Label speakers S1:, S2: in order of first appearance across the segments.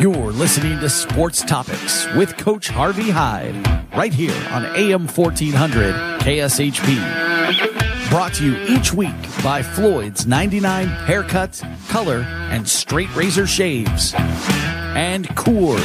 S1: You're listening to Sports Topics with Coach Harvey Hyde, right here on AM 1400 KSHP. Brought to you each week by Floyd's 99 Haircuts, Color, and Straight Razor Shaves. And Coors.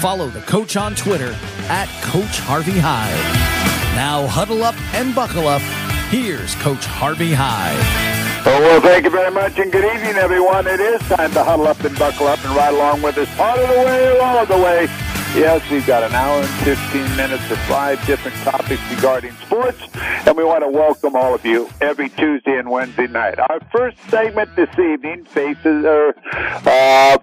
S1: Follow the coach on Twitter at Coach Harvey Hyde. Now huddle up and buckle up. Here's Coach Harvey Hyde.
S2: Oh, well, thank you very much, and good evening, everyone. It is time to huddle up and buckle up and ride along with us part of the way, all of the way. Yes, we've got an hour and 15 minutes of five different topics regarding sports, and we want to welcome all of you every Tuesday and Wednesday night. Our first segment this evening faces uh, uh,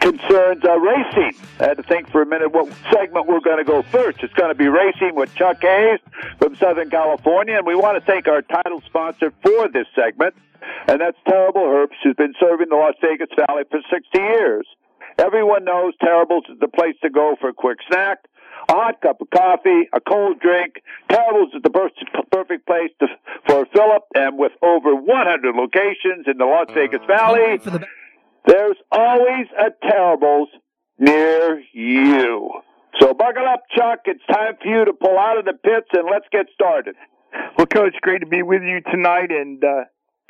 S2: concerns uh, racing. I had to think for a minute what segment we're going to go first. It's going to be racing with Chuck Hayes from Southern California, and we want to thank our title sponsor for this segment, and that's Terrible Herbst, who's been serving the Las Vegas Valley for 60 years. Everyone knows Terribles is the place to go for a quick snack, a hot cup of coffee, a cold drink. Terribles is the perfect place to, for Philip, and with over 100 locations in the Las Vegas Valley, there's always a Terribles near you. So buckle up, Chuck. It's time for you to pull out of the pits and let's get started.
S3: Well, Coach, great to be with you tonight and uh,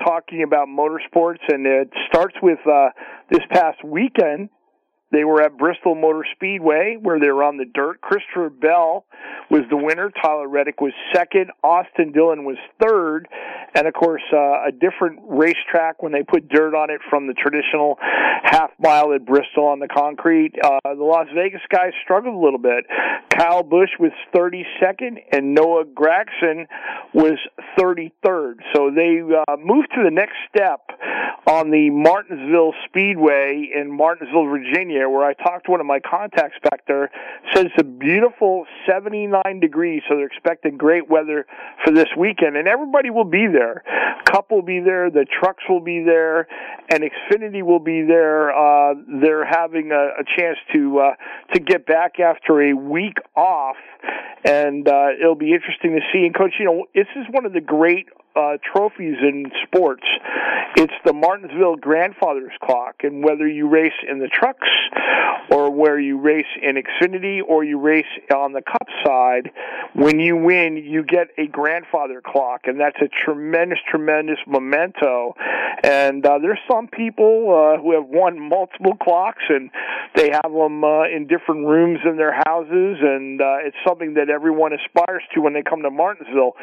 S3: talking about motorsports. And it starts with uh, this past weekend. They were at Bristol Motor Speedway where they were on the dirt. Christopher Bell was the winner. Tyler Reddick was second. Austin Dillon was third. And of course, uh, a different racetrack when they put dirt on it from the traditional half mile at Bristol on the concrete. Uh, the Las Vegas guys struggled a little bit. Kyle Busch was 32nd and Noah Gragson was 33rd. So they uh, moved to the next step on the Martinsville Speedway in Martinsville, Virginia, where I talked to one of my contacts back there. Said it's a beautiful 79 degrees, so they're expecting great weather for this weekend, and everybody will be there. Cup will be there, the trucks will be there, and Xfinity will be there. Uh, they're having a, a chance to uh, to get back after a week off, and uh, it'll be interesting to see. And coach, you know, this is one of the great uh, trophies in sports. It's the Martinsville Grandfather's Clock, and whether you race in the trucks or where you race in Xfinity or you race on the Cup side, when you win, you get a grandfather clock, and that's a tremendous, tremendous memento. And uh, there's some people uh, who have won multiple clocks, and they have them uh, in different rooms in their houses, and uh, it's something that everyone aspires to when they come to Martinsville.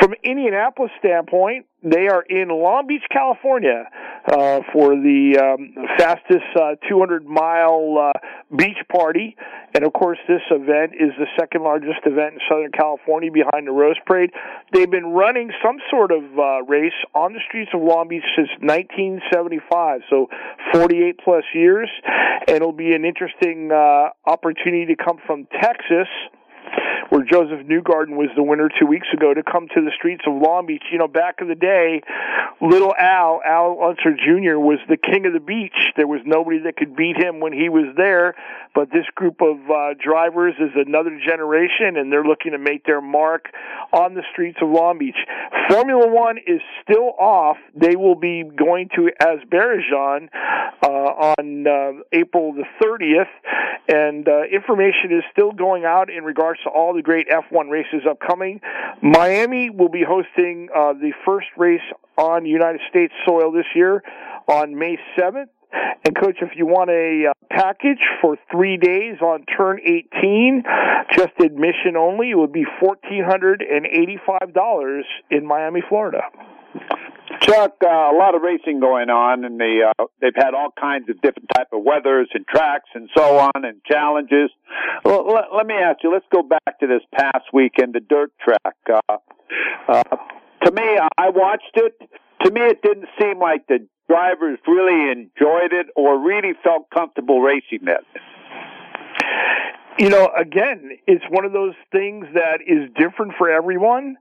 S3: From Indianapolis standpoint, they are in Long Beach, California, uh, for the um, fastest uh, 200 mile uh, beach party. And of course, this event is the second largest event in Southern California behind the Rose Parade. They've been running some sort of uh, race on the streets of Long Beach since 1975, so 48 plus years. And it'll be an interesting uh, opportunity to come from Texas where Josef Newgarden was the winner two weeks ago, to come to the streets of Long Beach. You know, back in the day, little Al, Al Unser Jr., was the king of the beach. There was nobody that could beat him when he was there. But this group of uh, drivers is another generation, and they're looking to make their mark on the streets of Long Beach. Formula One is still off. They will be going to Azerbaijan uh, on uh, April the 30th, and uh, information is still going out in regards to all the great F1 races upcoming. Miami will be hosting uh, the first race on United States soil this year on May 7th. And coach, if you want a uh, package for three days on turn 18, just admission only, it would be $1,485 in Miami, Florida.
S2: Chuck, uh, a lot of racing going on, and they uh, they've had all kinds of different type of weathers and tracks and so on, and challenges. Well, let, let me ask you. Let's go back to this past weekend, the dirt track. Uh, uh, to me, I watched it. To me, it didn't seem like the drivers really enjoyed it or really felt comfortable racing it.
S3: You know, again, it's one of those things that is different for everyone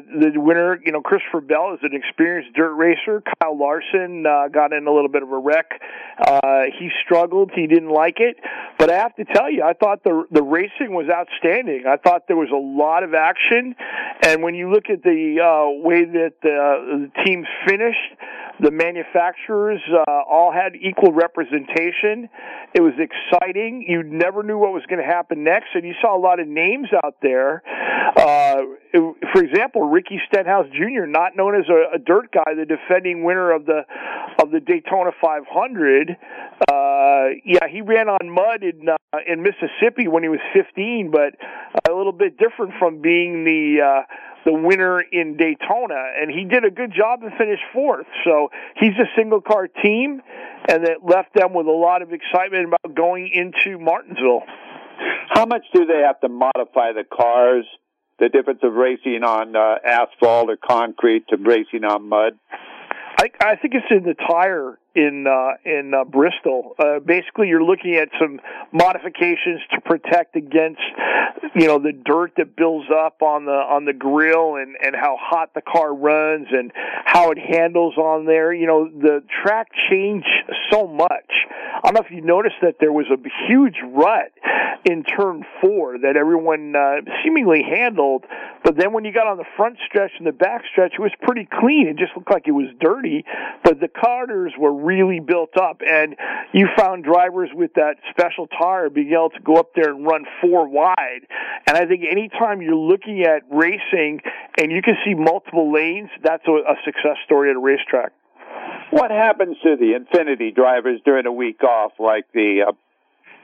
S3: The winner, you know, Christopher Bell is an experienced dirt racer. Kyle Larson uh, got in a little bit of a wreck. Uh, he struggled. He didn't like it. But I have to tell you, I thought the the racing was outstanding. I thought there was a lot of action. And when you look at the uh, way that the, the teams finished, the manufacturers uh, all had equal representation. It was exciting. You never knew what was going to happen next, and you saw a lot of names out there. Uh, for example, Ricky Stenhouse Jr., not known as a, a dirt guy, the defending winner of the of the Daytona 500. Uh, yeah, he ran on mud in uh, in Mississippi when he was 15, but a little bit different from being the uh, the winner in Daytona, and he did a good job and finished fourth. So he's a single car team, and that left them with a lot of excitement about going into Martinsville.
S2: How much do they have to modify the cars? The difference of racing on uh, asphalt or concrete to racing on mud?
S3: I, I think it's in the tire in uh, in uh, Bristol. Uh, basically, you're looking at some modifications to protect against, you know, the dirt that builds up on the on the grill and and how hot the car runs and how it handles on there. You know, the track changed so much. I don't know if you noticed that there was a huge rut in turn four that everyone uh, seemingly handled, but then when you got on the front stretch and the back stretch, it was pretty clean. It just looked like it was dirty, but the cars were really built up. And you found drivers with that special tire being able to go up there and run four wide. And I think anytime you're looking at racing and you can see multiple lanes, that's a, a success story at a racetrack.
S2: What happens to the Xfinity drivers during a week off, like the uh,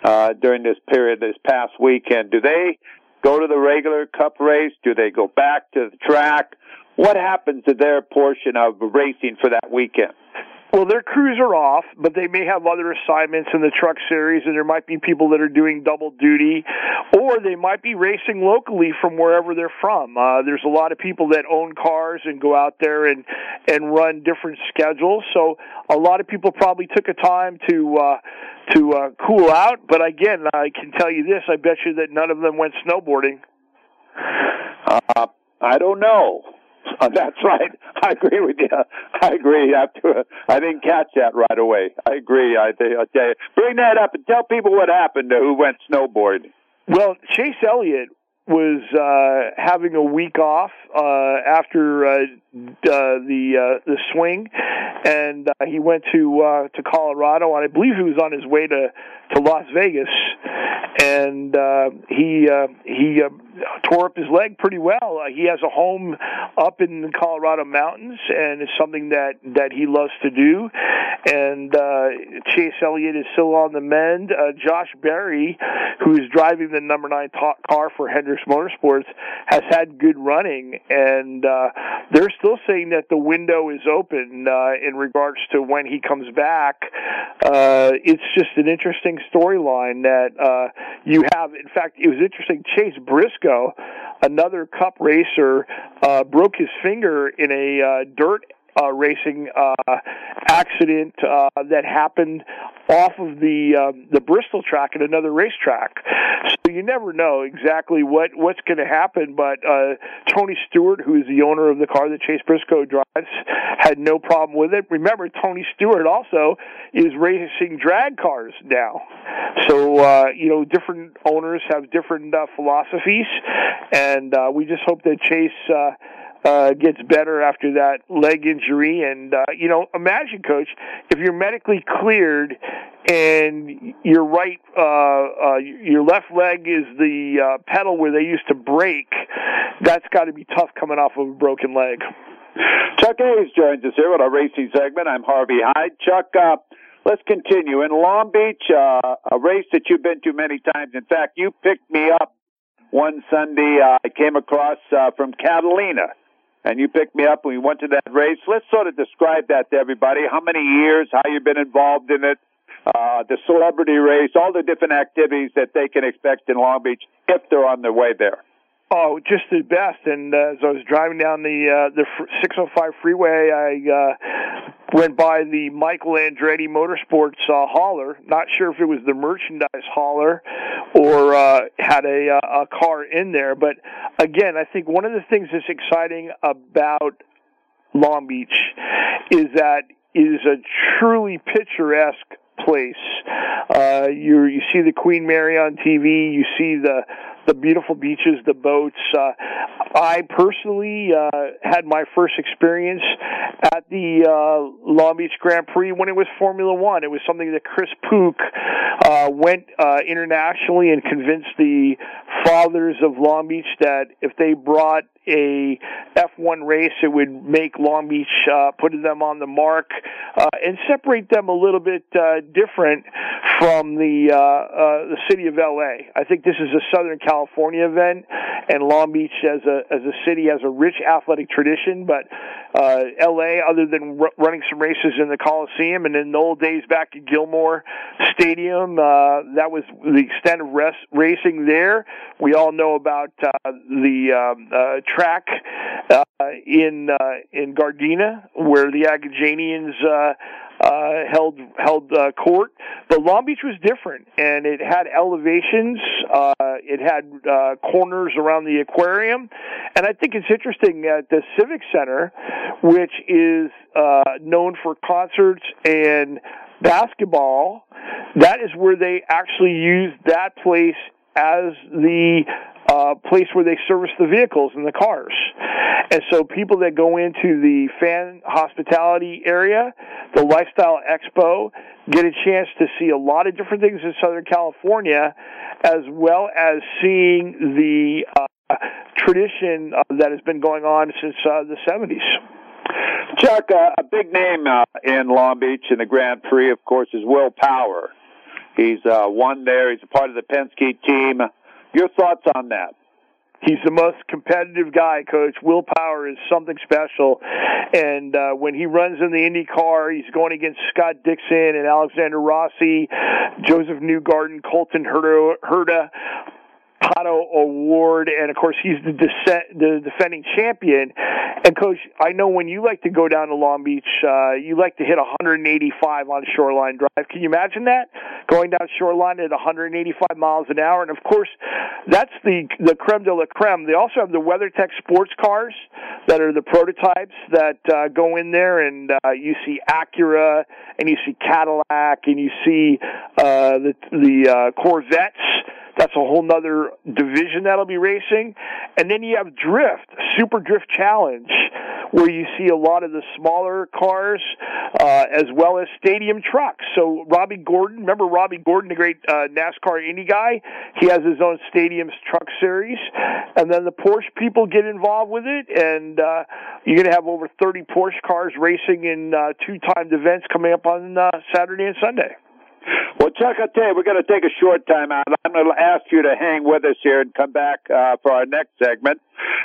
S2: uh, during this period, this past weekend? Do they go to the regular Cup race? Do they go back to the track? What happens to their portion of racing for that weekend?
S3: Well, their crews are off, but they may have other assignments in the truck series, and there might be people that are doing double duty, or they might be racing locally from wherever they're from. Uh, there's a lot of people that own cars and go out there and and run different schedules. So a lot of people probably took a time to uh, to uh, cool out. But again, I can tell you this: I bet you that none of them went snowboarding.
S2: Uh, I don't know. That's right. I agree with you. I agree. I, I didn't catch that right away. I agree. I okay. Bring that up and tell people what happened to who went snowboarding.
S3: Well, Chase Elliott was uh, having a week off uh, after uh, the uh, the swing, and uh, he went to uh, to Colorado, and I believe he was on his way to to Las Vegas, and uh, he uh, he uh, tore up his leg pretty well. Uh, he has a home up in the Colorado mountains, and it's something that that he loves to do. And uh, Chase Elliott is still on the mend. Uh, Josh Berry, who is driving the number nine car for Hendricks Motorsports, has had good running, and uh, they're still saying that the window is open uh, in regards to when he comes back. Uh, it's just an interesting storyline that uh, you have. In fact, it was interesting. Chase Briscoe, another Cup racer, uh, broke his finger in a uh, dirt uh, racing uh, accident uh, that happened off of the uh, the Bristol track at another racetrack. So you never know exactly what what's going to happen. But uh, Tony Stewart, who is the owner of the car that Chase Briscoe drives, had no problem with it. Remember, Tony Stewart also is racing drag cars now. So uh, you know, different owners have different uh, philosophies, and uh, we just hope that Chase. Uh, uh, gets better after that leg injury. And, uh, you know, imagine, coach, if you're medically cleared and your right, uh, uh, your left leg is the uh, pedal where they used to brake, that's got to be tough coming off of a broken leg.
S2: Chuck Hayes joins us here with our racing segment. I'm Harvey Hyde. Chuck, uh, let's continue. In Long Beach, uh, a race that you've been to many times. In fact, you picked me up one Sunday. Uh, I came across uh, from Catalina and you picked me up and we went to that race. Let's sort of describe that to everybody. How many years, how you've been involved in it, uh, the celebrity race, all the different activities that they can expect in Long Beach if they're on their way there.
S3: Oh, just the best. And uh, as I was driving down the uh, the 605 freeway, I uh, went by the Michael Andretti Motorsports uh, hauler. Not sure if it was the merchandise hauler or uh, had a, uh, a car in there. But again, I think one of the things that's exciting about Long Beach is that it is a truly picturesque place. Uh, you you see the Queen Mary on TV. You see the the beautiful beaches, the boats. Uh, I personally uh, had my first experience at the uh, Long Beach Grand Prix when it was Formula One. It was something that Chris Pook uh, went uh, internationally and convinced the fathers of Long Beach that if they brought a F1 race, it would make Long Beach uh, put them on the mark uh, and separate them a little bit uh, different from the uh, uh, the city of LA. I think this is a Southern California event, and Long Beach as a as a city has a rich athletic tradition. But uh, LA, other than r- running some races in the Coliseum and in the old days back at Gilmore Stadium, that was the extent of racing there. We all know about the um, track uh, in uh, in Gardena, where the Agajanians uh, uh, held held uh, court. But Long Beach was different, and it had elevations. Uh, it had uh, corners around the aquarium, and I think it's interesting that the Civic Center, which is uh, known for concerts and basketball, that is where they actually used that place as the uh, place where they service the vehicles and the cars. And so people that go into the fan hospitality area, the Lifestyle Expo, get a chance to see a lot of different things in Southern California, as well as seeing the uh, tradition uh, that has been going on since uh, the 70s.
S2: Chuck, uh, a big name uh, in Long Beach in the Grand Prix, of course, is Will Power. He's uh, won there. He's a part of the Penske team. Your thoughts on that?
S3: He's the most competitive guy, Coach. Will Power is something special, and uh, when he runs in the Indy car, he's going against Scott Dixon and Alexander Rossi, Josef Newgarden, Colton Herta, Pato O'Ward, and of course he's the, the defending champion. And coach, I know when you like to go down to Long Beach, uh, you like to hit 185 on Shoreline Drive. Can you imagine that? Going down Shoreline at 185 miles an hour, and of course, that's the the creme de la creme. They also have the WeatherTech sports cars that are the prototypes that uh, go in there, and uh, you see Acura, and you see Cadillac, and you see uh, the the uh, Corvettes that's a whole nother division that'll be racing. And then you have Drift, Super Drift Challenge, where you see a lot of the smaller cars, uh, as well as stadium trucks. So Robby Gordon, remember Robby Gordon, the great uh, NASCAR Indy guy? He has his own stadium truck series. And then the Porsche people get involved with it, and uh, you're going to have over 30 Porsche cars racing in uh, two-timed events coming up on uh, Saturday and Sunday.
S2: Well, Chuck, I tell you, we're going to take a short time out. I'm going to ask you to hang with us here and come back uh, for our next segment.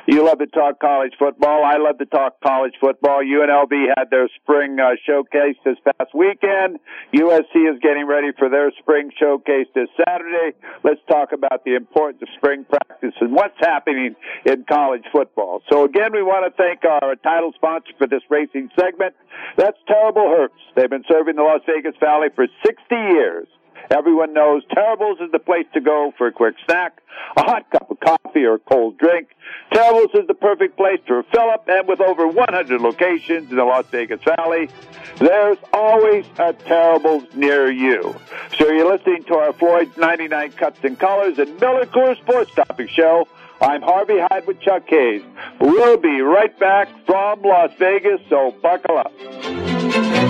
S2: You love to talk college football. I love to talk college football. UNLV had their spring uh, showcase this past weekend. USC is getting ready for their spring showcase this Saturday. Let's talk about the importance of spring practice and what's happening in college football. So again, we want to thank our title sponsor for this racing segment. That's Terrible Herbst. They've been serving the Las Vegas Valley for 60 years. Everyone knows Terribles is the place to go for a quick snack, a hot cup of coffee or a cold drink. Terribles is the perfect place to refill up, and with over 100 locations in the Las Vegas Valley, there's always a Terribles near you. So you're listening to our Floyd's 99 Cuts and Colors and Miller Coors Sports Topic Show. I'm Harvey Hyde with Chuck Hayes. We'll be right back from Las Vegas, so buckle up.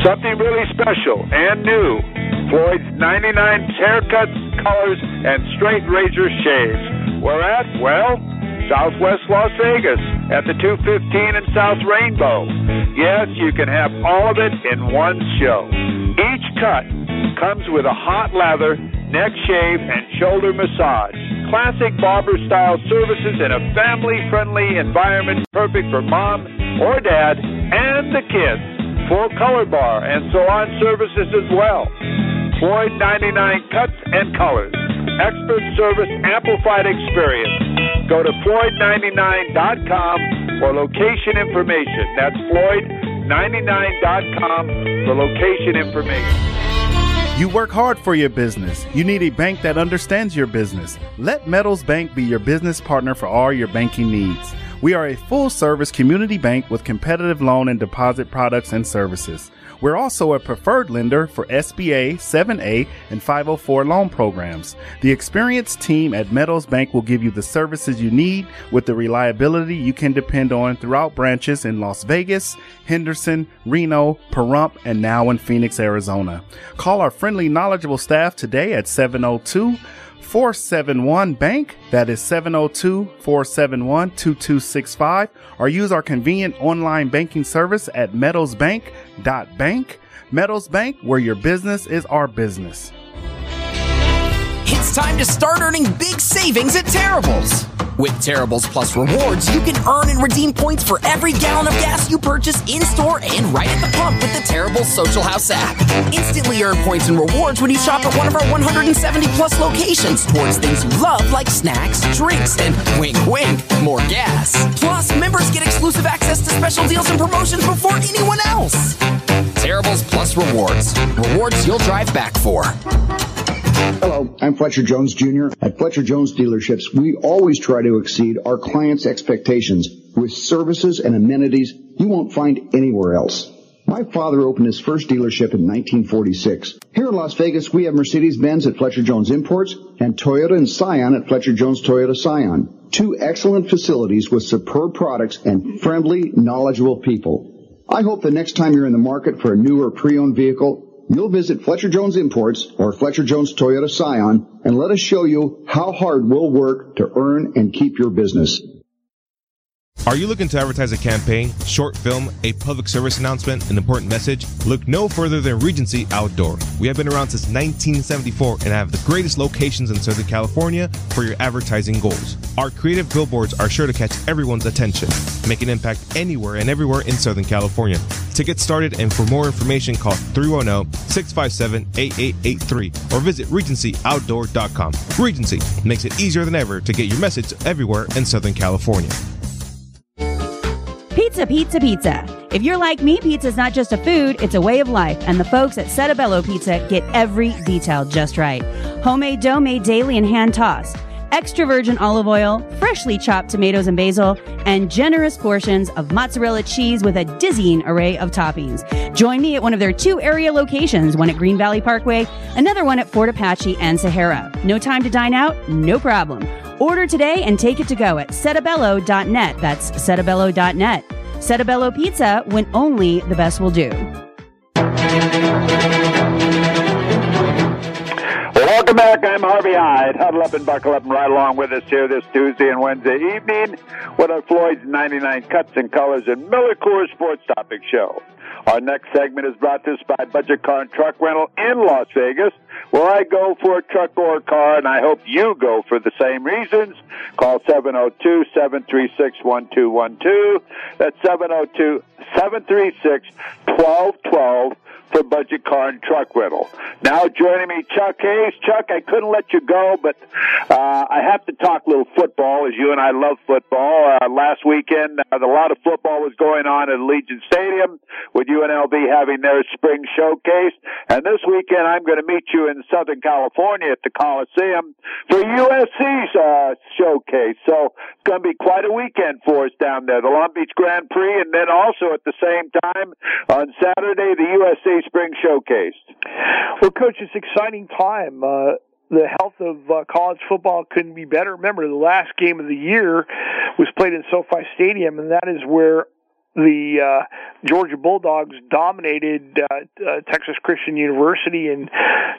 S2: Something really special and new. Floyd's 99 haircuts, colors, and straight razor shaves. Where at? Well, Southwest Las Vegas at the 215 and South Rainbow. Yes, you can have all of it in one show. Each cut comes with a hot lather, neck shave, and shoulder massage. Classic barber style services in a family friendly environment perfect for mom or dad and the kids full color bar and salon services as well. Floyd 99 Cuts and Colors. Expert service amplified experience. Go to Floyd99.com for location information. That's Floyd Floyd99.com for location information.
S4: You work hard for your business. You need a bank that understands your business. Let Meadows Bank be your business partner for all your banking needs. We are a full service community bank with competitive loan and deposit products and services. We're also a preferred lender for SBA, 7A, and 504 loan programs. The experienced team at Meadows Bank will give you the services you need with the reliability you can depend on throughout branches in Las Vegas, Henderson, Reno, Pahrump, and now in Phoenix, Arizona. Call our friendly, knowledgeable staff today at 702 471 Bank. That is 702 471 2265. Or use our convenient online banking service at meadowsbank.bank. Meadows Bank, where your business is our business.
S5: It's time to start earning big savings at Terribles. With Terribles Plus rewards, you can earn and redeem points for every gallon of gas you purchase in store and right at the pump with the Terribles Social House app. Instantly earn points and rewards when you shop at one of our 170 plus locations towards things you love like snacks, drinks, and wink wink, more gas. Plus, members get exclusive access to special deals and promotions before anyone else. Terribles Plus rewards. Rewards you'll drive back for.
S6: Hello, I'm Fletcher Jones Jr. At Fletcher Jones dealerships, we always try to exceed our clients' expectations with services and amenities you won't find anywhere else. My father opened his first dealership in 1946. Here in Las Vegas, we have Mercedes-Benz at Fletcher Jones Imports and Toyota and Scion at Fletcher Jones Toyota Scion. Two excellent facilities with superb products and friendly, knowledgeable people. I hope the next time you're in the market for a new or pre-owned vehicle, You'll visit Fletcher Jones Imports or Fletcher Jones Toyota Scion and let us show you how hard we'll work to earn and keep your business.
S7: Are you looking to advertise a campaign, short film, a public service announcement, an important message? Look no further than Regency Outdoor. We have been around since 1974 and have the greatest locations in Southern California for your advertising goals. Our creative billboards are sure to catch everyone's attention, make an impact anywhere and everywhere in Southern California. To get started and for more information, call 310-657-8883 or visit regencyoutdoor.com. Regency makes it easier than ever to get your message everywhere in Southern California.
S8: Pizza, pizza. If you're like me, pizza is not just a food, it's a way of life, and the folks at Settebello Pizza get every detail just right. Homemade dough made daily and hand tossed. Extra virgin olive oil, freshly chopped tomatoes and basil, and generous portions of mozzarella cheese with a dizzying array of toppings. Join me at one of their two area locations, one at Green Valley Parkway, another one at Fort Apache and Sahara. No time to dine out? No problem. Order today and take it to go at settebello.net. That's settebello.net. Settebello Pizza when only the best will do.
S2: Welcome back. I'm Harvey Hyde. Huddle up and buckle up and ride along with us here this Tuesday and Wednesday evening with our Floyd's 99 Cuts and Colors and Miller Coors Sports Topic Show. Our next segment is brought to us by Budget Car and Truck Rental in Las Vegas, where I go for a truck or a car, and I hope you go for the same reasons. Call 702-736-1212. That's 702-736-1212 for budget car and truck rental. Now joining me, Chuck Hayes. Chuck, I couldn't let you go, but uh, I have to talk a little football, as you and I love football. Uh, last weekend, uh, a lot of football was going on at Legion Stadium with UNLV having their spring showcase. And this weekend, I'm going to meet you in Southern California at the Coliseum for USC's uh, showcase. So it's going to be quite a weekend for us down there. The Long Beach Grand Prix, and then also at the same time on Saturday, the USC Spring Showcase.
S3: Well, Coach, it's exciting time. Uh, the health of uh, college football couldn't be better. Remember, the last game of the year was played in SoFi Stadium, and that is where the uh, Georgia Bulldogs dominated uh, uh, Texas Christian University and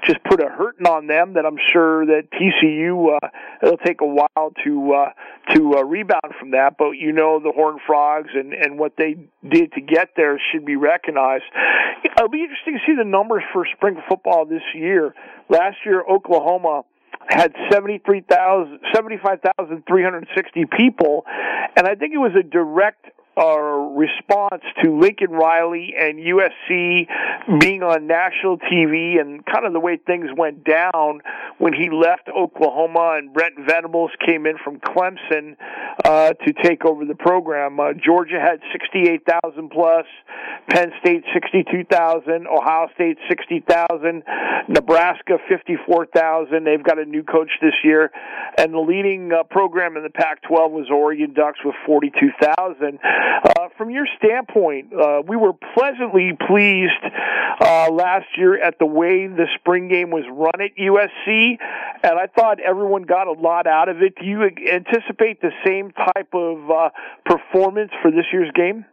S3: just put a hurting on them that I'm sure that TCU uh, it'll take a while to uh, to uh, rebound from that. But you know the Horned Frogs and and what they did to get there should be recognized. It'll be interesting to see the numbers for spring football this year. Last year, Oklahoma had 73,000, 75,360 people, and I think it was a direct uh, response to Lincoln Riley and USC being on national TV and kind of the way things went down when he left Oklahoma and Brent Venables came in from Clemson uh, to take over the program. Uh, Georgia had 68,000 plus, Penn State 62,000, Ohio State 60,000, Nebraska 54,000. They've got a new coach this year, and the leading uh, program in the Pac-12 was Oregon Ducks with 42,000. Uh, from your standpoint, uh, we were pleasantly pleased uh, last year at the way the spring game was run at USC, and I thought everyone got a lot out of it. Do you anticipate the same type of uh, performance for this year's game?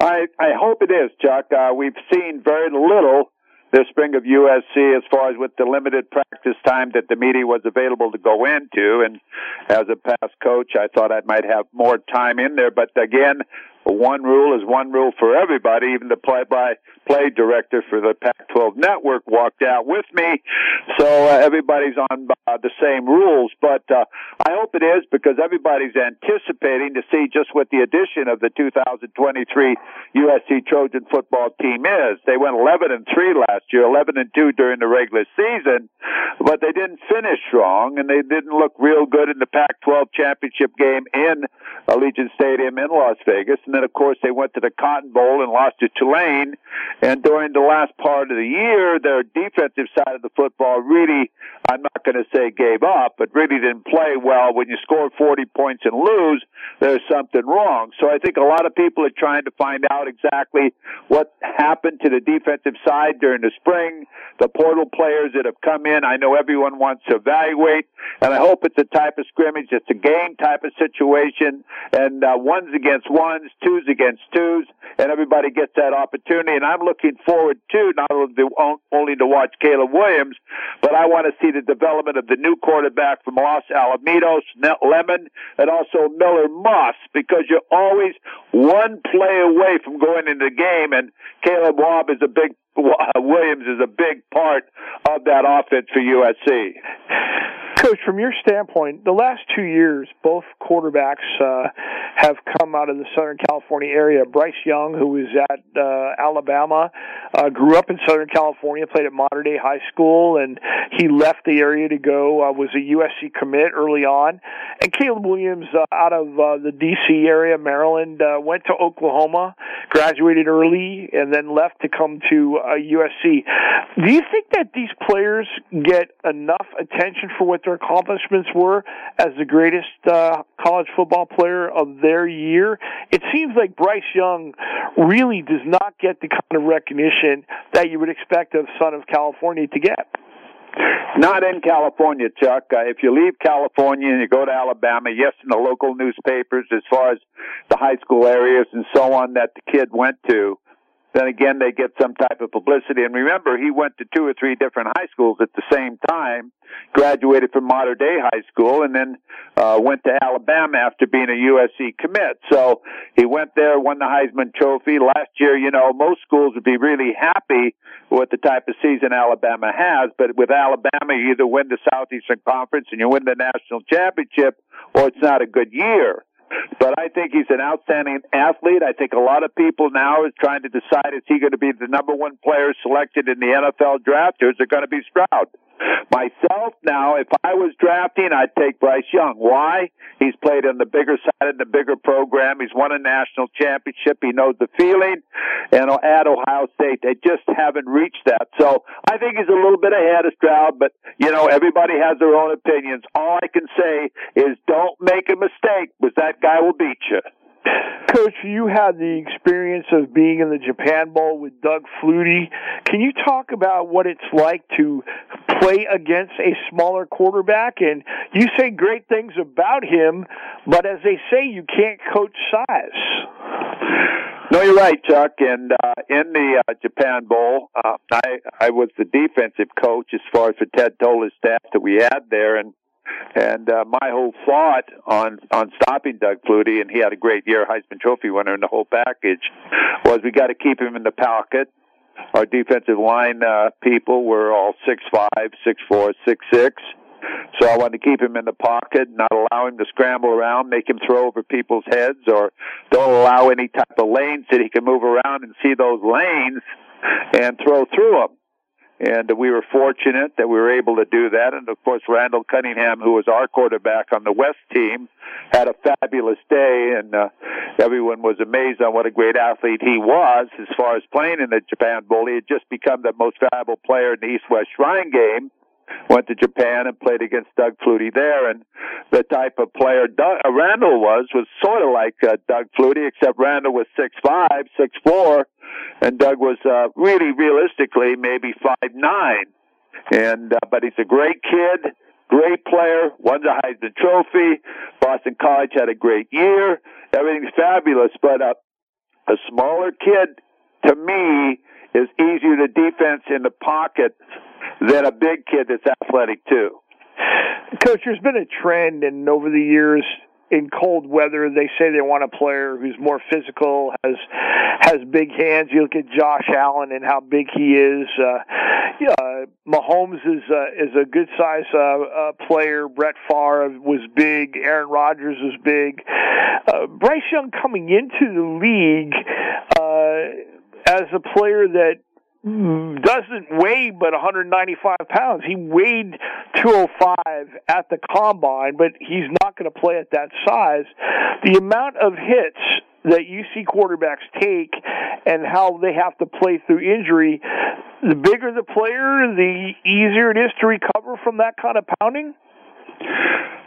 S2: I I hope it is, Chuck. Uh, we've seen very little this spring of USC as far as with the limited practice time that the media was available to go into. And as a past coach, I thought I might have more time in there. But again, one rule is one rule for everybody. Even the play-by-play director for the Pac-12 network walked out with me, so uh, everybody's on uh, the same rules. But uh, I hope it is because everybody's anticipating to see just what the addition of the 2023 USC Trojan football team is. They went 11 and three last year, 11 and two during the regular season, but they didn't finish strong and they didn't look real good in the Pac-12 championship game in Allegiant Stadium in Las Vegas. And then, of course, they went to the Cotton Bowl and lost to Tulane. And during the last part of the year, their defensive side of the football really, I'm not going to say gave up, but really didn't play well. When you score 40 points and lose, there's something wrong. So I think a lot of people are trying to find out exactly what happened to the defensive side during the spring, the portal players that have come in. I know everyone wants to evaluate, and I hope it's a type of scrimmage, it's a game type of situation, and uh, ones against ones, twos against twos, and everybody gets that opportunity. And I'm looking forward to not only to watch Caleb Williams, but I want to see the development of the new quarterback from Los Alamitos, Lemon, and also Miller Moss, because you're always one play away from going into the game, and Caleb Wab is a big Williams is a big part of that offense for USC.
S3: Coach, from your standpoint, the last two years, both quarterbacks uh, have come out of the Southern California area. Bryce Young, who was at uh, Alabama, uh, grew up in Southern California, played at Mater Dei High School, and he left the area to go. Uh, was a USC commit early on, and Caleb Williams, uh, out of uh, the D.C. area, Maryland, uh, went to Oklahoma, graduated early, and then left to come to uh, USC. Do you think that these players get enough attention for what accomplishments were as the greatest uh, college football player of their year? It seems like Bryce Young really does not get the kind of recognition that you would expect a son of California to get.
S2: Not in California, Chuck. Uh, if you leave California and you go to Alabama, yes, in the local newspapers, as far as the high school areas and so on that the kid went to, then again they get some type of publicity. And remember, he went to two or three different high schools at the same time, graduated from Mater Dei High School, and then uh, went to Alabama after being a USC commit. So he went there, won the Heisman Trophy last year. You know, most schools would be really happy with the type of season Alabama has, but with Alabama, you either win the Southeastern Conference and you win the national championship, or it's not a good year. But I think he's an outstanding athlete. I think a lot of people now are trying to decide is he going to be the number one player selected in the NFL draft or is it going to be Stroud? Myself now, if I was drafting, I'd take Bryce Young. Why? He's played on the bigger side of the bigger program. He's won a national championship. He knows the feeling. And at Ohio State, they just haven't reached that. So I think he's a little bit ahead of Stroud, but you know, everybody has their own opinions. All I can say is don't make a mistake because that guy will beat you.
S3: Coach, you had the experience of being in the Japan Bowl with Doug Flutie. Can you talk about what it's like to play against a smaller quarterback? And you say great things about him, but as they say, you can't coach size.
S2: No, you're right, Chuck. And uh, in the uh, Japan Bowl, uh, I I was the defensive coach as far as the Ted Tollner's staff that we had there, and and uh, my whole thought on on stopping Doug Flutie, and he had a great year, Heisman Trophy winner, in the whole package, was we got to keep him in the pocket. Our defensive line uh, people were all six five, six four, six six. So I wanted to keep him in the pocket, not allow him to scramble around, make him throw over people's heads, or don't allow any type of lanes that he can move around and see those lanes and throw through them. And we were fortunate that we were able to do that. And of course, Randall Cunningham, who was our quarterback on the West team, had a fabulous day. And uh, everyone was amazed on what a great athlete he was as far as playing in the Japan Bowl. He had just become the most valuable player in the East West Shrine game went to Japan and played against Doug Flutie there. And the type of player Doug, uh, Randall was was sort of like uh, Doug Flutie, except Randall was six five, six four, and Doug was uh, really realistically maybe five nine. And uh, but he's a great kid, great player, won the Heisman Trophy. Boston College had a great year. Everything's fabulous, but uh, a smaller kid to me is easier to defense in the pocket than a big kid that's athletic too.
S3: Coach, there's been a trend, and over the years, in cold weather, they say they want a player who's more physical, has has big hands. You look at Josh Allen and how big he is. Uh, yeah, Mahomes is uh, is a good size uh, uh, player. Brett Favre was big. Aaron Rodgers was big. Uh, Bryce Young coming into the league uh, as a player that doesn't weigh but 195 pounds. He weighed 205 at the combine, but he's not going to play at that size. The amount of hits that you see quarterbacks take and how they have to play through injury, the bigger the player, the easier it is to recover from that kind of pounding.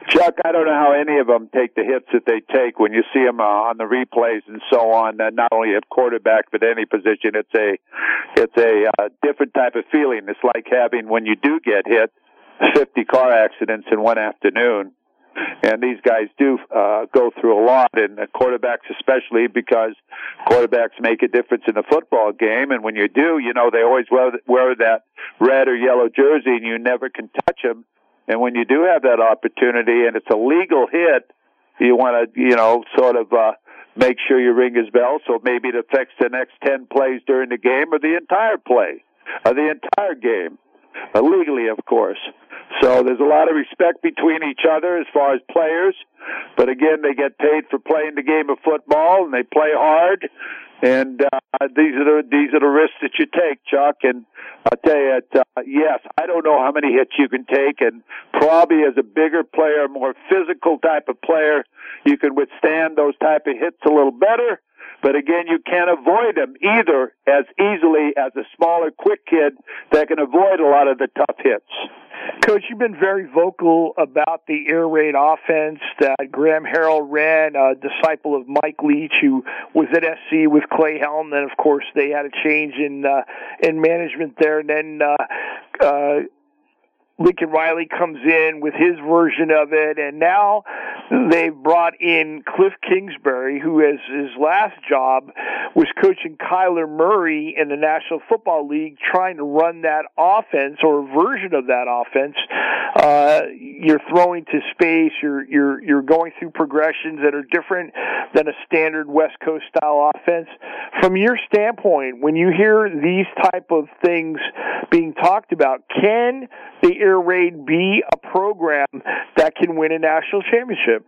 S2: Chuck, I don't know how any of them take the hits that they take when you see them uh, on the replays and so on. Uh, not only at quarterback, but any position, it's a it's a uh, different type of feeling. It's like having when you do get hit, 50 car accidents in one afternoon. And these guys do uh, go through a lot, and uh, quarterbacks especially because quarterbacks make a difference in the football game. And when you do, you know they always wear, wear that red or yellow jersey, and you never can touch them and when you do have that opportunity and it's a legal hit, you want to, you know, sort of, uh, make sure you ring his bell so maybe it affects the next 10 plays during the game or the entire play or the entire game. Uh, legally, of course. So there's a lot of respect between each other as far as players. But again, they get paid for playing the game of football and they play hard. And uh, these are the these are the risks that you take, Chuck. And I'll tell you, uh, yes, I don't know how many hits you can take, and probably as a bigger player, more physical type of player, you can withstand those type of hits a little better. But again, you can't avoid them either as easily as a smaller, quick kid that can avoid a lot of the tough hits.
S3: Coach, you've been very vocal about the air raid offense that Graham Harrell ran, a disciple of Mike Leach, who was at SC with Clay Helton. Then, of course, they had a change in uh, in management there. And then uh, uh, Lincoln Riley comes in with his version of it, and now they've brought in Cliff Kingsbury, who has his last job was coaching Kyler Murray in the National Football League, trying to run that offense or a version of that offense. Uh, you're throwing to space, you're you're you're going through progressions that are different than a standard West Coast style offense. From your standpoint, when you hear these type of things being talked about, can the air raid be a program that can win a national championship?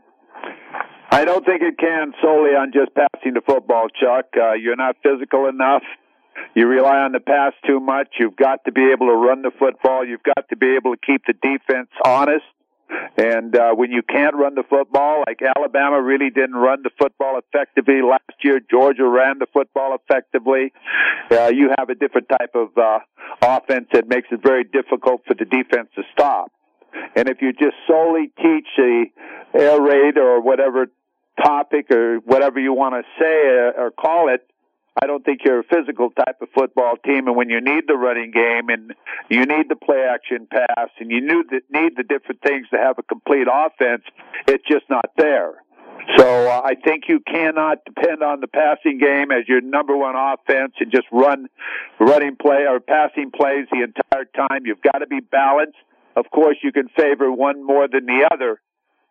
S2: I don't think it can solely on just passing the football, Chuck. Uh, you're not physical enough. You rely on the pass too much. You've got to be able to run the football. You've got to be able to keep the defense honest. And uh, when you can't run the football, like Alabama really didn't run the football effectively last year, Georgia ran the football effectively. Uh, you have a different type of uh, offense that makes it very difficult for the defense to stop. And if you just solely teach the air raid or whatever topic or whatever you want to say or call it, I don't think you're a physical type of football team. And when you need the running game and you need the play action pass and you need the, different things to have a complete offense, it's just not there. So uh, I think you cannot depend on the passing game as your number one offense and just run running play or passing plays the entire time. You've got to be balanced. Of course, you can favor one more than the other,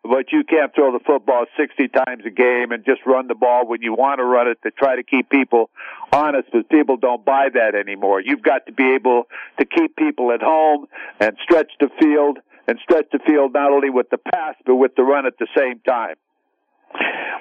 S2: but you can't throw the football 60 times a game and just run the ball when you want to run it to try to keep people honest because people don't buy that anymore. You've got to be able to keep people at home and stretch the field and stretch the field not only with the pass but with the run at the same time.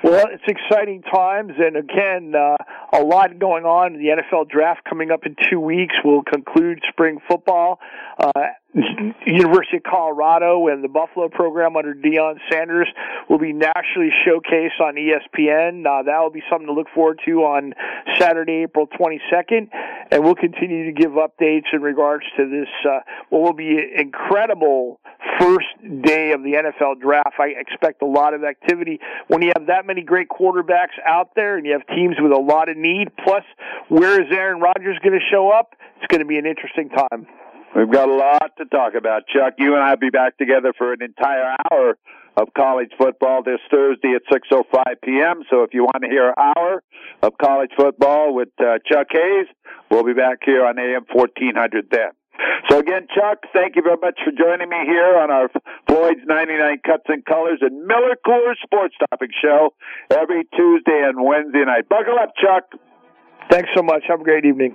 S3: Well, it's exciting times, and again, uh, a lot going on. The NFL draft coming up in two weeks will conclude spring football. Uh, University of Colorado and the Buffalo program under Deion Sanders will be nationally showcased on ESPN. Uh, that will be something to look forward to on Saturday, April 22nd, and we'll continue to give updates in regards to this. Uh, what will be incredible first day of the NFL draft. I expect a lot of activity when you have that many great quarterbacks out there, and you have teams with a lot of need. Plus, where is Aaron Rodgers going to show up? It's going to be an interesting time.
S2: We've got a lot to talk about, Chuck. You and I will be back together for an entire hour of college football this Thursday at 6:05 p.m. So if you want to hear an hour of college football with uh, Chuck Hayes, we'll be back here on AM 1400 then. So again, Chuck, thank you very much for joining me here on our Floyd's 99 Cuts and Colors and Miller Coors Sports Topic show every Tuesday and Wednesday night. Buckle up, Chuck.
S3: Thanks so much. Have a great evening.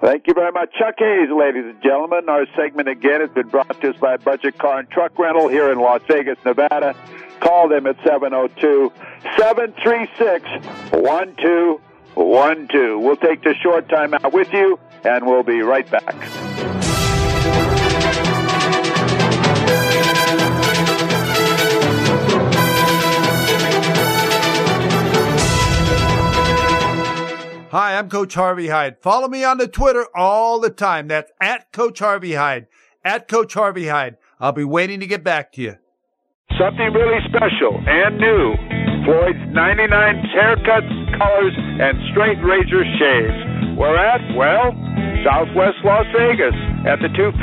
S2: Thank you very much. Chuck Hayes, ladies and gentlemen. Our segment again has been brought to us by Budget Car and Truck Rental here in Las Vegas, Nevada. Call them at 702 736 1212. We'll take the short time out with you, and we'll be right back.
S9: Hi, I'm Coach Harvey Hyde. Follow me on the Twitter all the time. That's at Coach Harvey Hyde. At Coach Harvey Hyde. I'll be waiting to get back to you.
S2: Something really special and new. Floyd's 99 haircuts, colors, and straight razor shaves. We're at, well, Southwest Las Vegas at the 215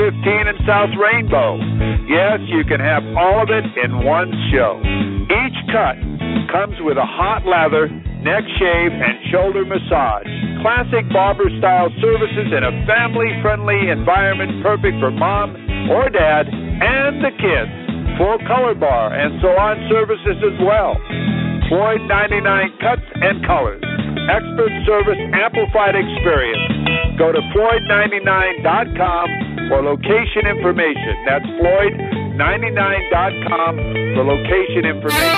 S2: and South Rainbow. Yes, you can have all of it in one show. Each cut comes with a hot lather neck shave, and shoulder massage. Classic barber style services in a family friendly environment perfect for mom or dad and the kids. Full color bar and salon services as well. Floyd 99 Cuts and Colors. Expert service amplified experience. Go to Floyd99.com for location information. That's Floyd99.com for location information.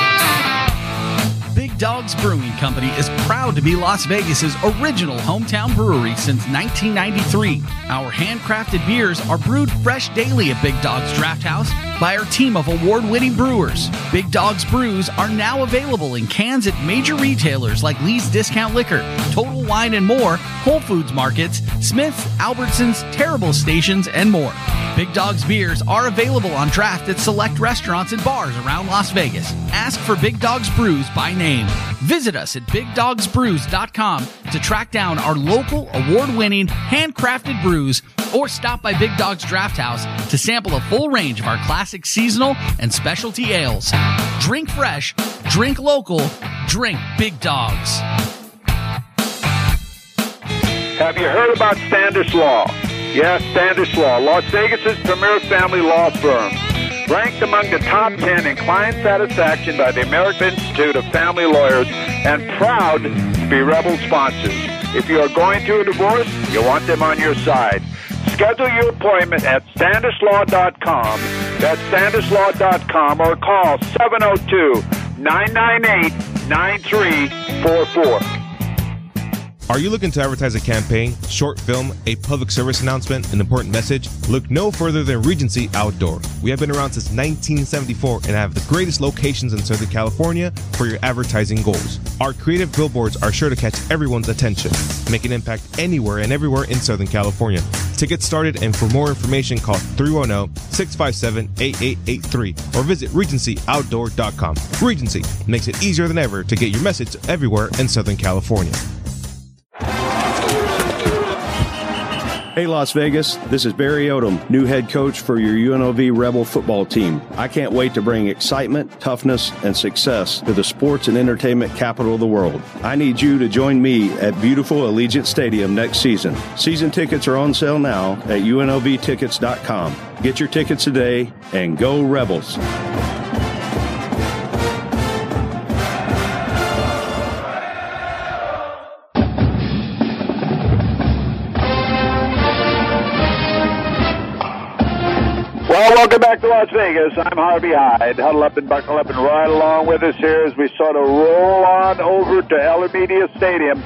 S1: Big Dogs Brewing Company is proud to be Las Vegas's original hometown brewery since 1993. Our handcrafted beers are brewed fresh daily at Big Dogs Draft House by our team of award-winning brewers. Big Dogs brews are now available in cans at major retailers like Lee's Discount Liquor, Total Wine and More, Whole Foods Markets, Smith's, Albertsons, Terrible Stations, and more. Big Dogs beers are available on draft at select restaurants and bars around Las Vegas. Ask for Big Dogs Brews by name. Visit us at BigDogsBrews.com to track down our local award-winning handcrafted brews or stop by Big Dogs Draft House to sample a full range of our classic seasonal and specialty ales. Drink fresh, drink local, drink Big Dogs.
S2: Have you heard about Standish Law? Yes, Standish Law, Las Vegas's premier family law firm. Ranked among the top 10 in client satisfaction by the American Institute of Family Lawyers and proud to be Rebel sponsors. If you are going through a divorce, you want them on your side. Schedule your appointment at standishlaw.com. That's standishlaw.com or call 702 998 9344.
S7: Are you looking to advertise a campaign, short film, a public service announcement, an important message? Look no further than Regency Outdoor. We have been around since 1974 and have the greatest locations in Southern California for your advertising goals. Our creative billboards are sure to catch everyone's attention, make an impact anywhere and everywhere in Southern California. To get started and for more information, call 310-657-8883 or visit regencyoutdoor.com. Regency makes it easier than ever to get your message everywhere in Southern California.
S10: Hey, Las Vegas, this is Barry Odom, new head coach for your UNLV Rebel football team. I can't wait to bring excitement, toughness, and success to the sports and entertainment capital of the world. I need you to join me at beautiful Allegiant Stadium next season. Season tickets are on sale now at UNLVtickets.com. Get your tickets today and go Rebels.
S2: Well, welcome back to Las Vegas. I'm Harvey Hyde. Huddle up and buckle up and ride along with us here as we sort of roll on over to Media Stadium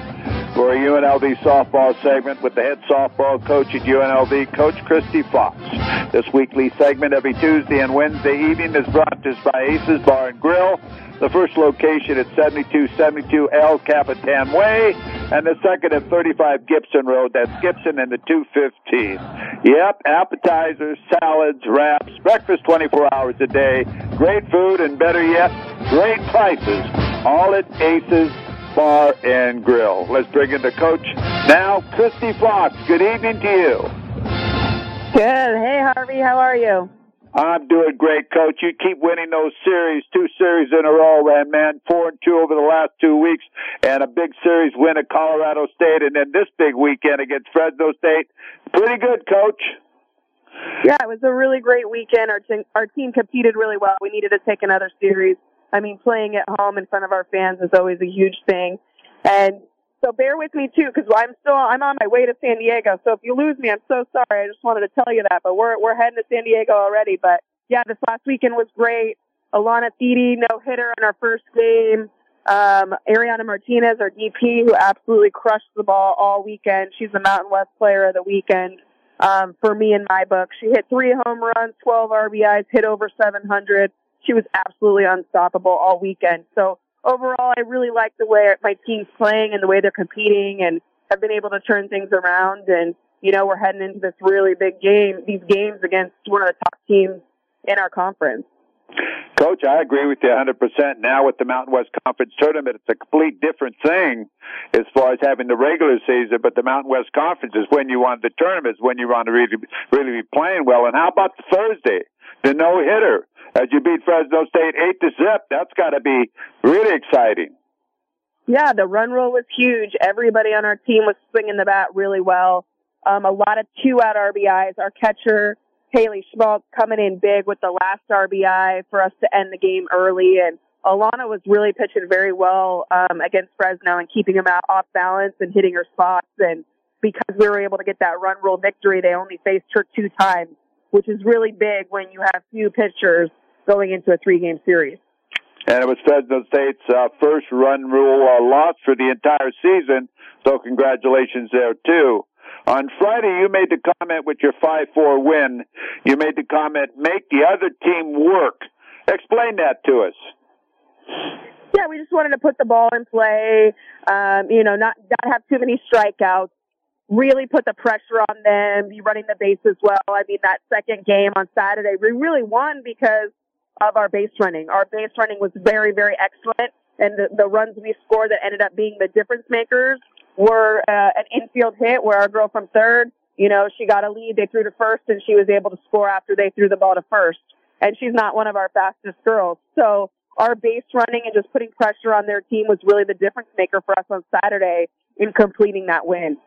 S2: for a UNLV softball segment with the head softball coach at UNLV, Coach Kristie Fox. This weekly segment every Tuesday and Wednesday evening is brought to us by Aces Bar and Grill. The first location at 7272 El Capitan Way, and the second at 35 Gibson Road. That's Gibson and the 215. Yep, appetizers, salads, wraps, breakfast 24 hours a day, great food, and better yet, great prices. All at Aces Bar and Grill. Let's bring in the coach now, Kristie Fox. Good evening to you.
S11: Good. Hey, Harvey. How are you?
S2: I'm doing great, Coach. You keep winning those series, two series in a row, man. Man, four and two over the last two weeks, and a big series win at Colorado State, and then this big weekend against Fresno State. Pretty good, Coach.
S11: Yeah, it was a really great weekend. Our team, our team competed really well. We needed to take another series. I mean, playing at home in front of our fans is always a huge thing. And so bear with me too, because I'm still I'm on my way to San Diego. So if you lose me, I'm so sorry. I just wanted to tell you that. But we're we're heading to San Diego already. But yeah, this last weekend was great. Alana Thede, no hitter in our first game. Um, Ariana Martinez, our DP, who absolutely crushed the ball all weekend. She's the Mountain West Player of the Weekend um, for me in my book. She hit three home runs, 12 RBIs, hit over 700. She was absolutely unstoppable all weekend. So overall, I really like the way my team's playing and the way they're competing and have been able to turn things around. And, you know, we're heading into this really big game, these games against one of the top teams in our conference.
S2: Coach, I agree with you 100%. Now with the Mountain West Conference tournament, it's a complete different thing as far as having the regular season, but the Mountain West Conference is when you want the tournament, is when you want to really, really be playing well. And how about Thursday? The no hitter as you beat Fresno State eight to zip. That's got to be really exciting.
S11: Yeah, the run rule was huge. Everybody on our team was swinging the bat really well. Um, a lot of two out RBIs. Our catcher Haley Schmaltz coming in big with the last RBI for us to end the game early, and Alana was really pitching very well um, against Fresno and keeping them out off balance and hitting her spots. And because we were able to get that run rule victory, they only faced her two times, which is really big when you have few pitchers going into a three game series.
S2: And it was Fresno State's uh, first run rule uh, loss for the entire season. So congratulations there too. On Friday, you made the comment with your 5-4 win. You made the comment, make the other team work. Explain that to us.
S11: Yeah, we just wanted to put the ball in play. Um, you know, not not have too many strikeouts. Really put the pressure on them. Be running the base as well. I mean, that second game on Saturday, we really won because of our base running. Our base running was very, very excellent, and the, the runs we scored that ended up being the difference makers were uh, an infield hit where our girl from third, you know, she got a lead. They threw to first, and she was able to score after they threw the ball to first. And she's not one of our fastest girls, so our base running and just putting pressure on their team was really the difference maker for us on Saturday in completing that win.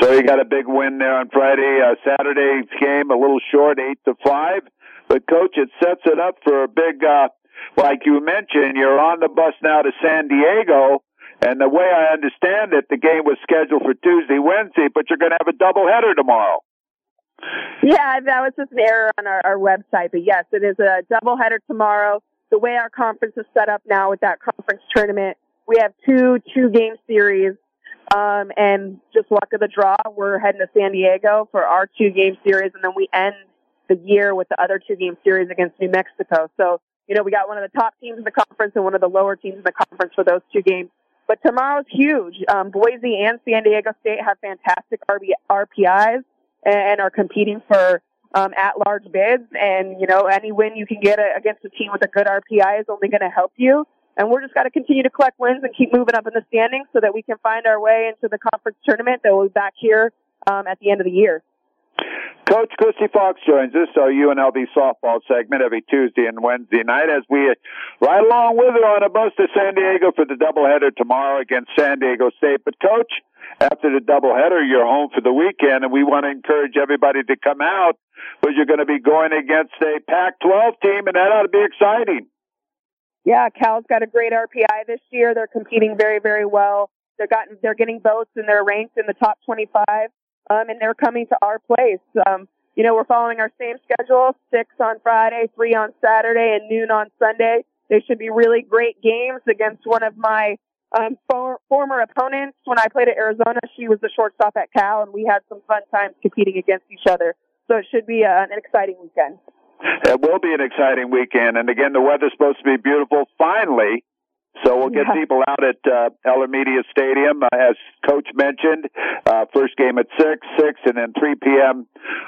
S2: So you got a big win there on Friday. Uh, Saturday's game a little short, eight to five. But coach, it sets it up for a big, uh, like you mentioned, you're on the bus now to San Diego. And the way I understand it, the game was scheduled for Tuesday, Wednesday, but you're going to have a doubleheader tomorrow.
S11: Yeah, that was just an error on our, our website. But yes, it is a doubleheader tomorrow. The way our conference is set up now with that conference tournament, we have two two game series. Um, and just luck of the draw, we're heading to San Diego for our two game series, and then we end the year with the other two game series against New Mexico. So, you know, we got one of the top teams in the conference and one of the lower teams in the conference for those two games. But tomorrow's huge. Um, Boise and San Diego State have fantastic RB, RPIs and are competing for um, at-large bids. And you know, any win you can get against a team with a good RPI is only going to help you. And we're just got to continue to collect wins and keep moving up in the standings so that we can find our way into the conference tournament that will be back here um, at the end of the year.
S2: Coach Kristie Fox joins us, our UNLV softball segment every Tuesday and Wednesday night as we ride along with her on a bus to San Diego for the doubleheader tomorrow against San Diego State. But coach, after the doubleheader, you're home for the weekend and we want to encourage everybody to come out because you're going to be going against a Pac-12 team and that ought to be exciting.
S11: Yeah, Cal's got a great RPI this year. They're competing very, very well. They're gotten, they're getting votes and they're ranked in the top 25 um, and they're coming to our place. Um, you know, we're following our same schedule, six on Friday, three on Saturday, and noon on Sunday. They should be really great games against one of my um, for, former opponents. When I played at Arizona, she was the shortstop at Cal, and we had some fun times competing against each other. So it should be uh, an exciting weekend.
S2: It will be an exciting weekend, and again, the weather's supposed to be beautiful. Finally, so we'll get
S11: Yeah.
S2: people out at uh, Eller Media Stadium, uh, as Coach mentioned. Uh, first game at six, six, and then three p.m.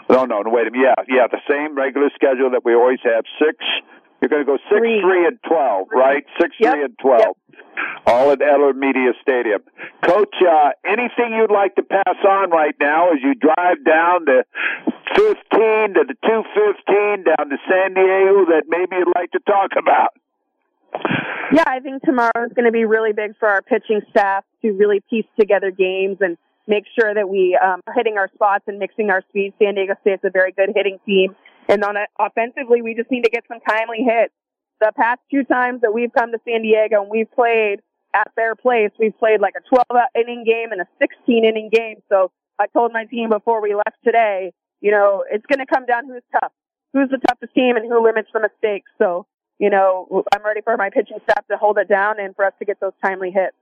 S2: No, no, no, wait a minute. Yeah, yeah, the same regular schedule that we always have. Six. You're going to go six,
S11: Three.
S2: three, and twelve, right? Six,
S11: Yep,
S2: three, and twelve. All at Eller Media Stadium. Coach, uh, anything you'd like to pass on right now as you drive down the 15 to the 215 down to San Diego that maybe you'd like to talk about?
S11: Yeah, I think tomorrow is going to be really big for our pitching staff to really piece together games and make sure that we um, are hitting our spots and mixing our speed. San Diego State's a very good hitting team, and on offensively, we just need to get some timely hits. The past two times that we've come to San Diego and we've played at their place, we've played like a 12 inning game and a 16 inning game. So I told my team before we left today, you know, it's going to come down who's tough, who's the toughest team, and who limits the mistakes. So you know, I'm ready for my pitching staff to hold it down and for us to get those timely hits.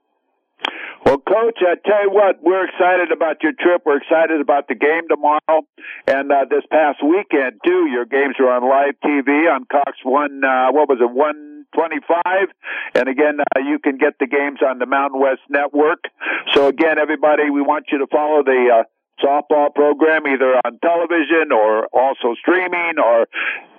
S2: Well, Coach, I tell you what, we're excited about your trip. We're excited about the game tomorrow, and uh, this past weekend too. Your games are on live TV on Cox One. Uh, what was it? One twenty-five. And again, uh, you can get the games on the Mountain West Network. So again, everybody, we want you to follow the. Uh, softball program either on television or also streaming or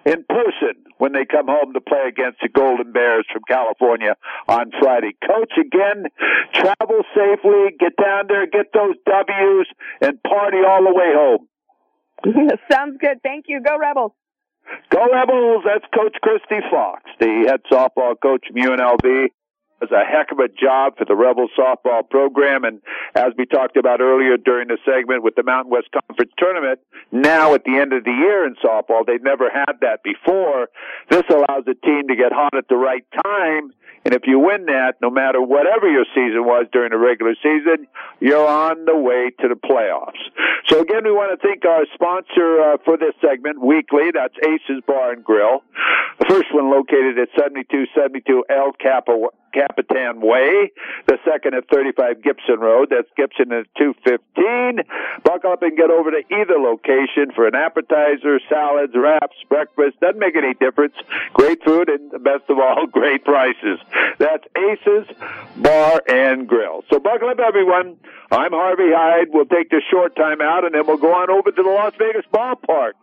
S2: in person when they come home to play against the Golden Bears from California on Friday. Coach, again, travel safely, get down there, get those W's, and party all the way home.
S11: Sounds good. Thank you. Go Rebels.
S2: Go Rebels! That's Coach Kristie Fox, the head softball coach from UNLV. Does a heck of a job for the Rebel softball program, and as we talked about earlier during the segment with the Mountain West Conference tournament, now at the end of the year in softball, they've never had that before. This allows the team to get hot at the right time, and if you win that, no matter whatever your season was during the regular season, you're on the way to the playoffs. So again, we want to thank our sponsor uh, for this segment, Weekly. That's Aces Bar and Grill. The first one located at 7272 El Capo, Capitan Way. The second at 35 Gibson Road. That's Gibson at 215. Buckle up and get over to either location for an appetizer, salads, wraps, breakfast. Doesn't make any difference. Great food and best of all, great prices. That's Aces Bar and Grill. So buckle up everyone. I'm Harvey Hyde. We'll take this short time out and then we'll go on over to the Las Vegas ballpark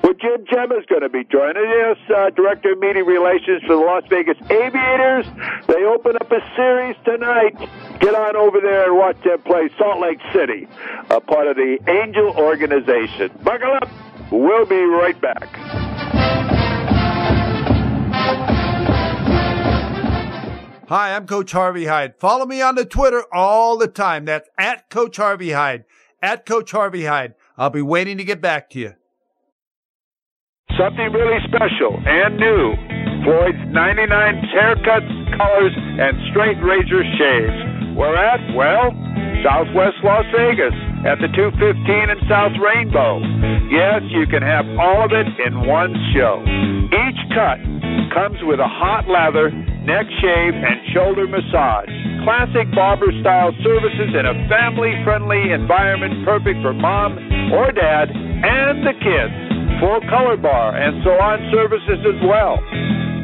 S2: where Jim Gemma's going to be joining us, uh, Director of Media Relations for the Las Vegas Aviators. They open up a series tonight. Get on over there and watch them play Salt Lake City, a part of the Angel organization. Buckle up. We'll be right back.
S9: Hi, I'm Coach Harvey Hyde. Follow me on the Twitter all the time. That's at Coach Harvey Hyde. At Coach Harvey Hyde. I'll be waiting to get back to you.
S2: Something really special and new. Floyd's 99 haircuts, colors, and straight razor shaves. Where at? Well, Southwest Las Vegas at the 215 in South Rainbow. Yes, you can have all of it in one show. Each cut comes with a hot lather, neck shave, and shoulder massage. Classic barber style services in a family friendly environment perfect for mom or dad and the kids. Full color bar and salon services as well.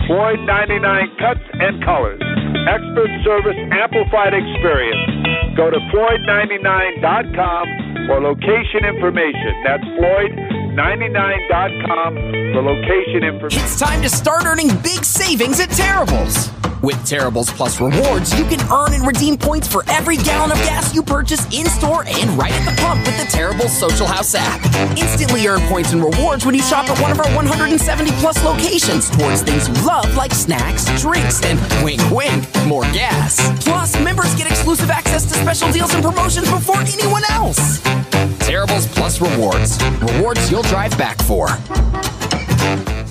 S2: Floyd 99 cuts and colors. Expert service amplified experience. Go to Floyd99.com for location information. That's Floyd99.com for location information.
S5: It's time to start earning big savings at Terribles. With Terribles Plus rewards, you can earn and redeem points for every gallon of gas you purchase in store and right at the pump with the Terribles Social House app. Instantly earn points and rewards when you shop at one of our 170 plus locations towards things you love like snacks, drinks, and wink wink, more gas. Plus, members get exclusive access to special deals and promotions before anyone else. Terribles Plus rewards. Rewards you'll drive back for.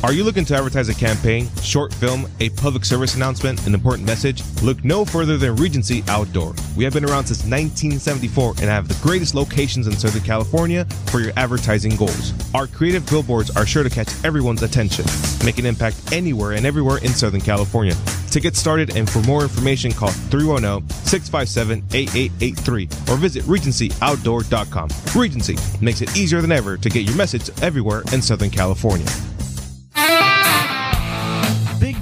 S7: Are you looking to advertise a campaign, short film, a public service announcement, an important message? Look no further than Regency Outdoor. We have been around since 1974 and have the greatest locations in Southern California for your advertising goals. Our creative billboards are sure to catch everyone's attention, make an impact anywhere and everywhere in Southern California. To get started and for more information, call 310 657 8883 or visit RegencyOutdoor.com. Regency makes it easier than ever to get your message everywhere in Southern California.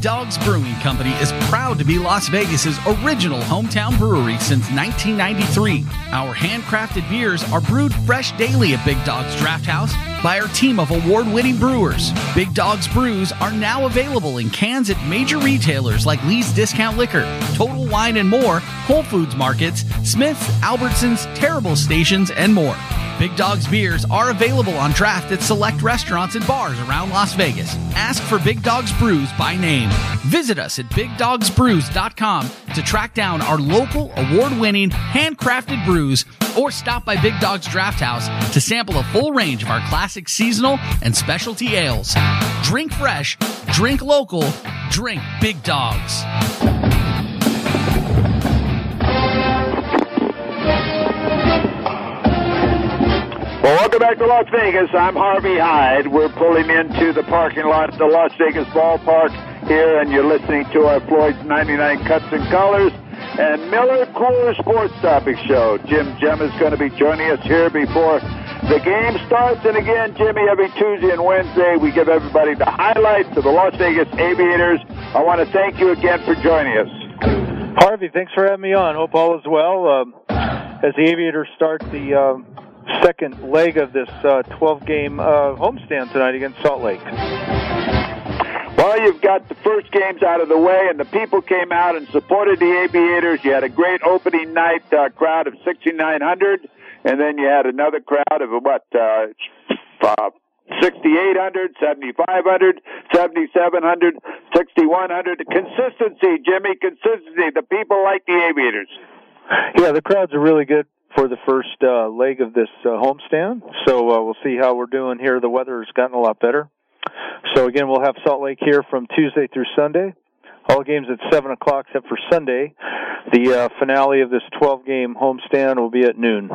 S1: Dogs Brewing Company is proud to be Las Vegas's original hometown brewery since 1993. Our handcrafted beers are brewed fresh daily at Big Dogs Draft House by our team of award-winning brewers. Big Dogs brews are now available in cans at major retailers like Lee's Discount Liquor, Total Wine and More, Whole Foods Markets, Smith's, Albertsons, Terrible Stations, and more. Big Dogs beers are available on draft at select restaurants and bars around Las Vegas. Ask for Big Dogs Brews by name. Visit us at BigDogsBrews.com to track down our local award-winning handcrafted brews or stop by Big Dogs Draft House to sample a full range of our classic seasonal and specialty ales. Drink fresh, drink local, drink Big Dogs.
S2: Well, welcome back to Las Vegas. I'm Harvey Hyde. We're pulling into the parking lot at the Las Vegas ballpark here, and you're listening to our Floyd's 99 Cuts and Colors and Miller Coors Sports Topic Show. Jim Gem is going to be joining us here before the game starts. And again, Jimmy, every Tuesday and Wednesday, we give everybody the highlights of the Las Vegas Aviators. I want to thank you again for joining us.
S12: Harvey, thanks for having me on. Hope all is well. Um, as the Aviators start the um, second leg of this uh, 12 game uh, homestand tonight against Salt Lake.
S2: Well, you've got the first games out of the way, and the people came out and supported the Aviators. You had a great opening night uh, crowd of 6,900, and then you had another crowd of what, uh, uh, 6,800, 7,500, 7,700, 6,100. Consistency, Jimmy, consistency. The people like the Aviators.
S12: Yeah, the crowds are really good for the first uh, leg of this uh, homestand. So uh, we'll see how we're doing here. The weather has gotten a lot better. So again, we'll have Salt Lake here from Tuesday through Sunday. All games at seven o'clock, except for Sunday. The uh, finale of this 12-game homestand will be at noon.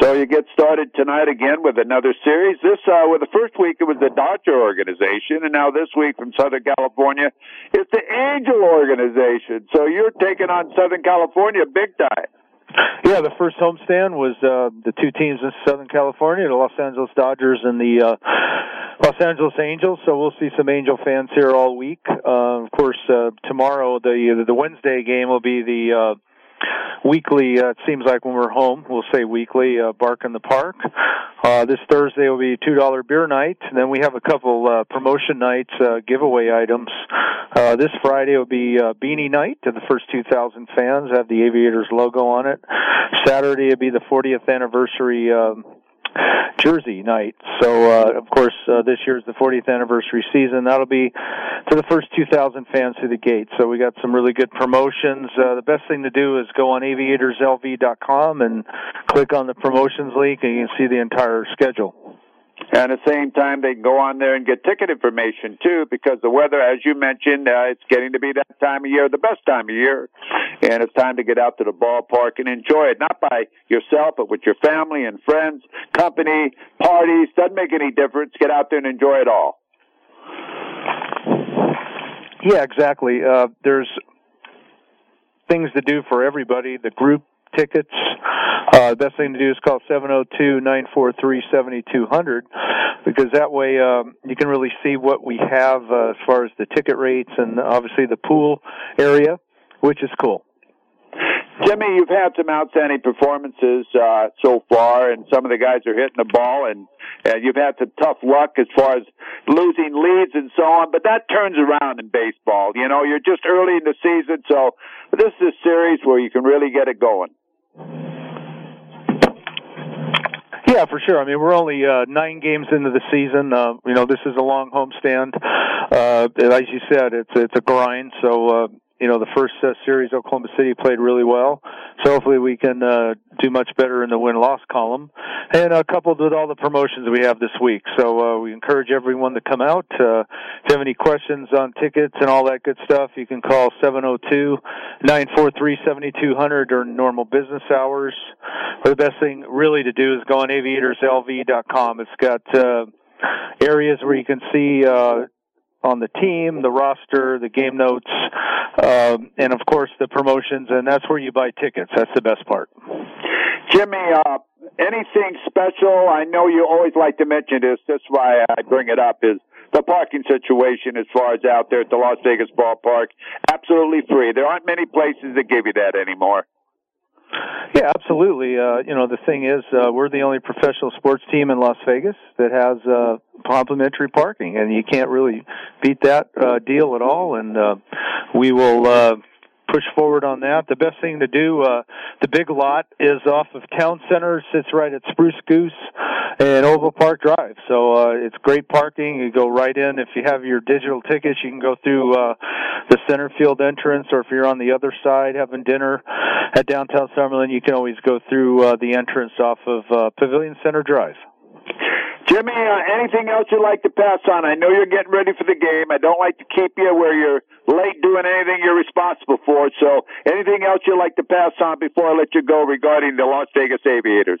S2: So you get started tonight again with another series. This, uh, with the first week it was the Dodger organization, and now this week from Southern California, it's the Angel organization. So you're taking on Southern California big time.
S12: Yeah, the first homestand was uh, the two teams in Southern California, the Los Angeles Dodgers and the uh, Los Angeles Angels. So we'll see some Angel fans here all week. Uh, of course, uh, tomorrow the the Wednesday game will be the uh, weekly. Uh, it seems like when we're home, we'll say weekly. Uh, Bark in the Park. Uh, this Thursday will be two dollar beer night, and then we have a couple uh, promotion nights, uh, giveaway items. Uh, this Friday will be uh, beanie night to the first two thousand fans. Have the Aviators logo on it. Saturday will be the 40th anniversary. Um, Jersey night. So, uh, of course, uh, this year's the 40th anniversary season. That'll be to the first 2,000 fans through the gate. So we got some really good promotions. Uh, the best thing to do is go on aviatorslv.com and click on the promotions link and you can see the entire schedule.
S2: And at the same time, they can go on there and get ticket information too, because the weather, as you mentioned, uh, it's getting to be that time of year, the best time of year, and it's time to get out to the ballpark and enjoy it, not by yourself, but with your family and friends, company, parties. Doesn't make any difference. Get out there and enjoy it all.
S12: Yeah, exactly. Uh, there's things to do for everybody. The group tickets. Uh, the best thing to do is call 702-943-7200 because that way um, you can really see what we have uh, as far as the ticket rates and obviously the pool area, which is cool.
S2: Jimmy, you've had some outstanding performances uh, so far, and some of the guys are hitting the ball, and and you've had some tough luck as far as losing leads and so on. But that turns around in baseball. You know, you're just early in the season, so this is a series where you can really get it going.
S12: Yeah, for sure. I mean, we're only uh, nine games into the season. Uh, you know, this is a long homestand. Uh, as you said, it's it's a grind. So uh, you know, the first uh, series, Oklahoma City played really well. So hopefully we can uh, do much better in the win-loss column, and uh, coupled with all the promotions we have this week. So uh, we encourage everyone to come out. Uh, if you have any questions on tickets and all that good stuff, you can call 702-943-7200 during normal business hours. But the best thing really to do is go on aviatorslv.com. It's got uh, areas where you can see uh, on the team, the roster, the game notes, um, and of course the promotions, and that's where you buy tickets. That's the best part.
S2: Jimmy, uh, anything special? I know you always like to mention this. That's why I bring it up. Is the parking situation as far as out there at the Las Vegas ballpark absolutely free? There aren't many places that give you that anymore.
S12: Yeah, absolutely. Uh, you know, the thing is, uh, we're the only professional sports team in Las Vegas that has uh, complimentary parking, and you can't really beat that uh, deal at all. And uh, we will. Uh, push forward on that. The best thing to do, uh, the big lot is off of Town Center, sits right at Spruce Goose and Oval Park Drive. So, uh, it's great parking. You go right in. If you have your digital tickets, you can go through, uh, the center field entrance, or if you're on the other side having dinner at downtown Summerlin, you can always go through, uh, the entrance off of, uh, Pavilion Center Drive.
S2: Jimmy, uh, anything else you'd like to pass on? I know you're getting ready for the game. I don't like to keep you where you're late doing anything you're responsible for. So, anything else you'd like to pass on before I let you go regarding the Las Vegas Aviators?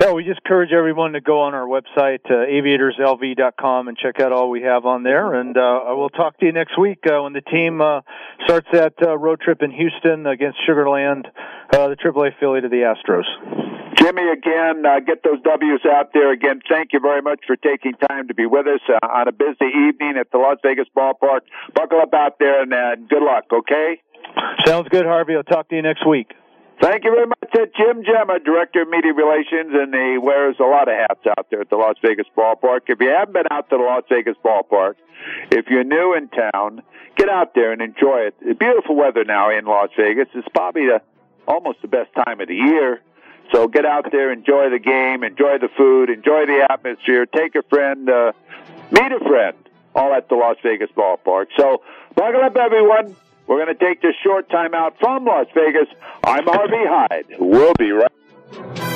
S12: Yeah, we just encourage everyone to go on our website, uh, aviatorslv.com, and check out all we have on there. And uh, I will talk to you next week uh, when the team uh, starts that uh, road trip in Houston against Sugarland, uh, the AAA affiliate of the Astros.
S2: Jimmy, again, uh, get those W's out there. Again, thank you very much for taking time to be with us uh, on a busy evening at the Las Vegas ballpark. Buckle up out there and uh, good luck, okay?
S12: Sounds good, Harvey. I'll talk to you next week.
S2: Thank you very much. Uh, Jim Gemma, Director of Media Relations, and he wears a lot of hats out there at the Las Vegas ballpark. If you haven't been out to the Las Vegas ballpark, if you're new in town, get out there and enjoy it. Beautiful weather now in Las Vegas. It's probably the, almost the best time of the year. So get out there, enjoy the game, enjoy the food, enjoy the atmosphere, take a friend, uh, meet a friend, all at the Las Vegas ballpark. So buckle up, everyone. We're going to take this short time out from Las Vegas. I'm Harvey Hyde. We'll be right.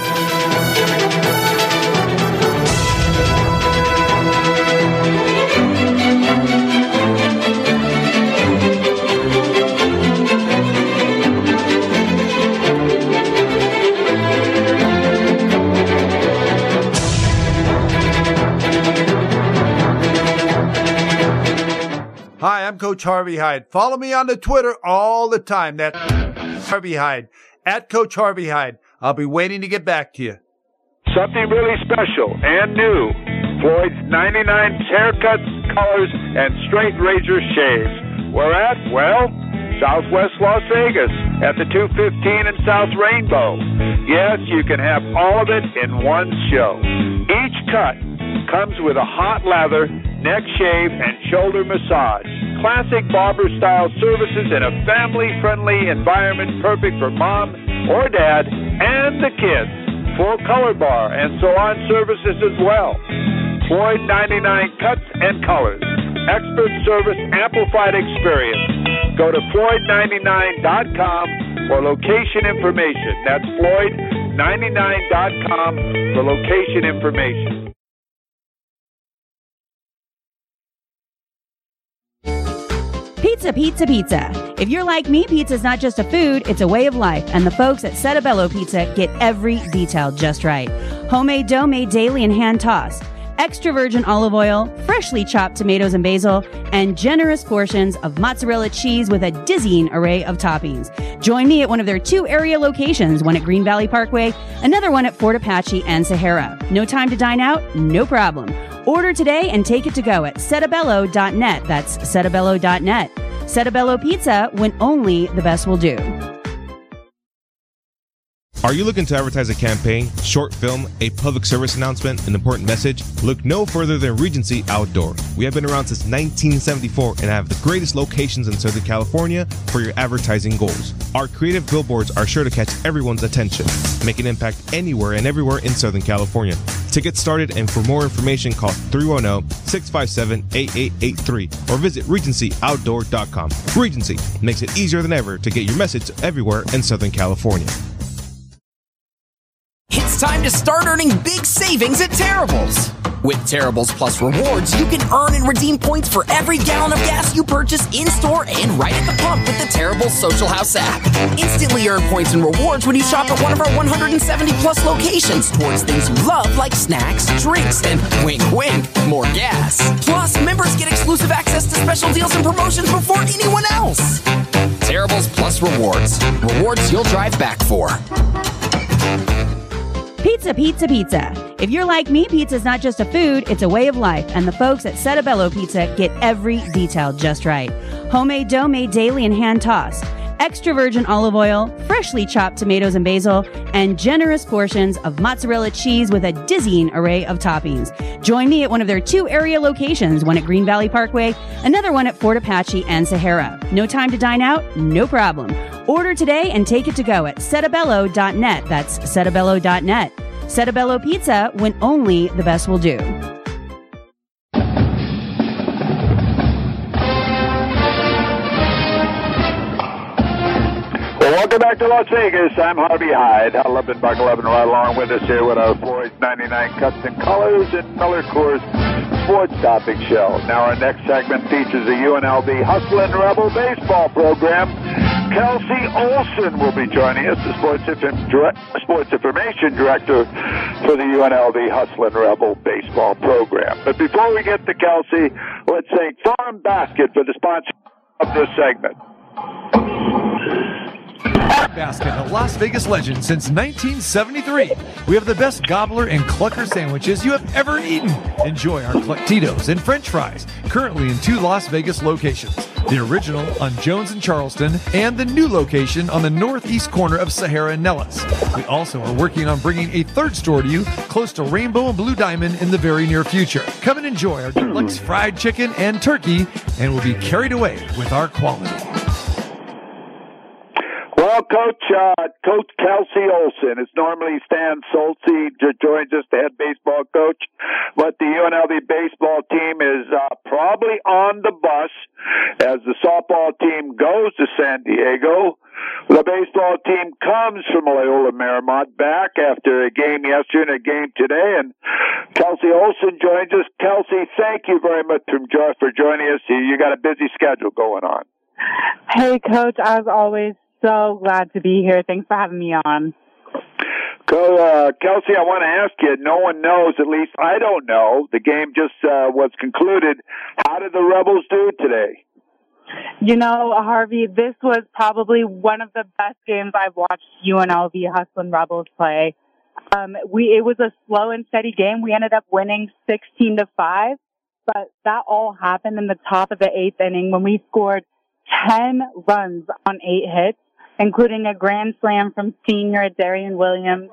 S9: Hi, I'm Coach Harvey Hyde. Follow me on the Twitter all the time. That's Harvey Hyde. At Coach Harvey Hyde. I'll be waiting to get back to you.
S2: Something really special and new. Floyd's 99 haircuts, colors, and straight razor shaves. Where at? Well, Southwest Las Vegas at the 215 and South Rainbow. Yes, you can have all of it in one show. Each cut comes with a hot lather, neck shave, and shoulder massage. Classic barber style services in a family friendly environment perfect for mom or dad and the kids. Full color bar and salon services as well. Floyd 99 cuts and colors. Expert service amplified experience. Go to Floyd99.com for location information. That's Floyd99.com for location information.
S8: Pizza, pizza, pizza. If you're like me, pizza is not just a food, it's a way of life. And the folks at Settebello Pizza get every detail just right. Homemade dough made daily and hand tossed. Extra virgin olive oil, freshly chopped tomatoes and basil, and generous portions of mozzarella cheese with a dizzying array of toppings. Join me at one of their two area locations, one at Green Valley Parkway, another one at Fort Apache and Sahara. No time to dine out? No problem. Order today and take it to go at settebello.net. That's settebello.net. Settebello Pizza when only the best will do.
S7: Are you looking to advertise a campaign, short film, a public service announcement, an important message? Look no further than Regency Outdoor. We have been around since 1974 and have the greatest locations in Southern California for your advertising goals. Our creative billboards are sure to catch everyone's attention, make an impact anywhere and everywhere in Southern California. To get started and for more information, call 310-657-8883 or visit regencyoutdoor.com. Regency makes it easier than ever to get your message everywhere in Southern California.
S5: It's time to start earning big savings at Terribles. With Terribles Plus rewards, you can earn and redeem points for every gallon of gas you purchase in store and right at the pump with the Terribles Social House app. Instantly earn points and rewards when you shop at one of our 170 plus locations towards things you love like snacks, drinks, and wink wink, more gas. Plus, members get exclusive access to special deals and promotions before anyone else. Terribles Plus rewards. Rewards you'll drive back for.
S8: Pizza, pizza, pizza. If you're like me, pizza is not just a food, it's a way of life, and the folks at Settebello Pizza get every detail just right. Homemade dough made daily and hand tossed. Extra virgin olive oil, freshly chopped tomatoes and basil, and generous portions of mozzarella cheese with a dizzying array of toppings. Join me at one of their two area locations, one at Green Valley Parkway, another one at Fort Apache and Sahara. No time to dine out? No problem. Order today and take it to go at settebello.net. That's settebello.net. Settebello Pizza when only the best will do.
S2: Welcome back to Las Vegas. I'm Harvey Hyde. Huddle up in Buckle Up and right along with us here with our Floyd's 99 Cuts and Colors and Miller Coors Sports Topic Show. Now, our next segment features the UNLV Hustlin' Rebel baseball program. Kelsey Olson will be joining us, the sports, sports information director for the UNLV Hustlin' Rebel baseball program. But before we get to Kelsey, let's thank Farm Basket for the sponsor of this segment.
S13: Basket, a Las Vegas legend since 1973. We have the best gobbler and clucker sandwiches you have ever eaten. Enjoy our Cluctitos and French fries, currently in two Las Vegas locations. The original on Jones and Charleston, and the new location on the northeast corner of Sahara and Nellis. We also are working on bringing a third store to you close to Rainbow and Blue Diamond in the very near future. Come and enjoy our deluxe fried chicken and turkey, and we'll be carried away with our quality.
S2: Well, Coach uh, Coach Kelsey Olson. It's normally Stan Stolte joins us, the head baseball coach, but the UNLV baseball team is uh, probably on the bus as the softball team goes to San Diego. The baseball team comes from Loyola Marymount back after a game yesterday and a game today, and Kelsey Olson joins us. Kelsey, thank you very much for joining us. You got a busy schedule going on.
S14: Hey, Coach. As always, so glad to be here. Thanks for having me on.
S2: So, uh, Kelsey, I want to ask you. No one knows, at least I don't know. The game just uh, was concluded. How did the Rebels do today?
S14: You know, Harvey, this was probably one of the best games I've watched UNLV Hustlin' Rebels play. Um, we it was a slow and steady game. We ended up winning sixteen to five, but that all happened in the top of the eighth inning when we scored ten runs on eight hits including a grand slam from senior Darian Williams,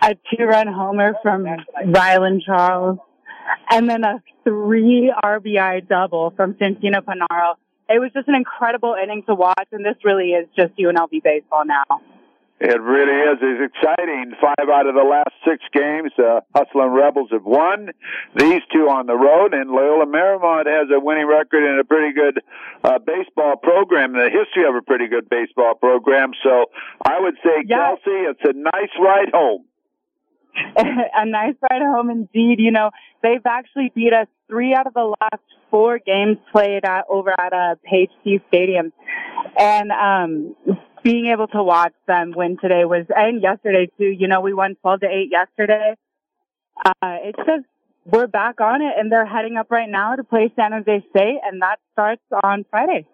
S14: a two-run homer from Rylan Charles, and then a three RBI double from Santino Panaro. It was just an incredible inning to watch, and this really is just UNLV baseball now.
S2: It really is. It's exciting. Five out of the last six games, the uh, Hustlin' Rebels have won. These two on the road, and Loyola Marymount has a winning record and a pretty good uh, baseball program, the history of a pretty good baseball program. So I would say, yeah. Kelsey, it's a nice ride home.
S14: a nice ride home indeed. You know, they've actually beat us three out of the last four games played at, over at uh, Page C Stadium. And um, being able to watch them win today was, and yesterday too, you know, we won 12 to 8 yesterday. Uh, it's just, we're back on it and they're heading up right now to play San Jose State and that starts on Friday.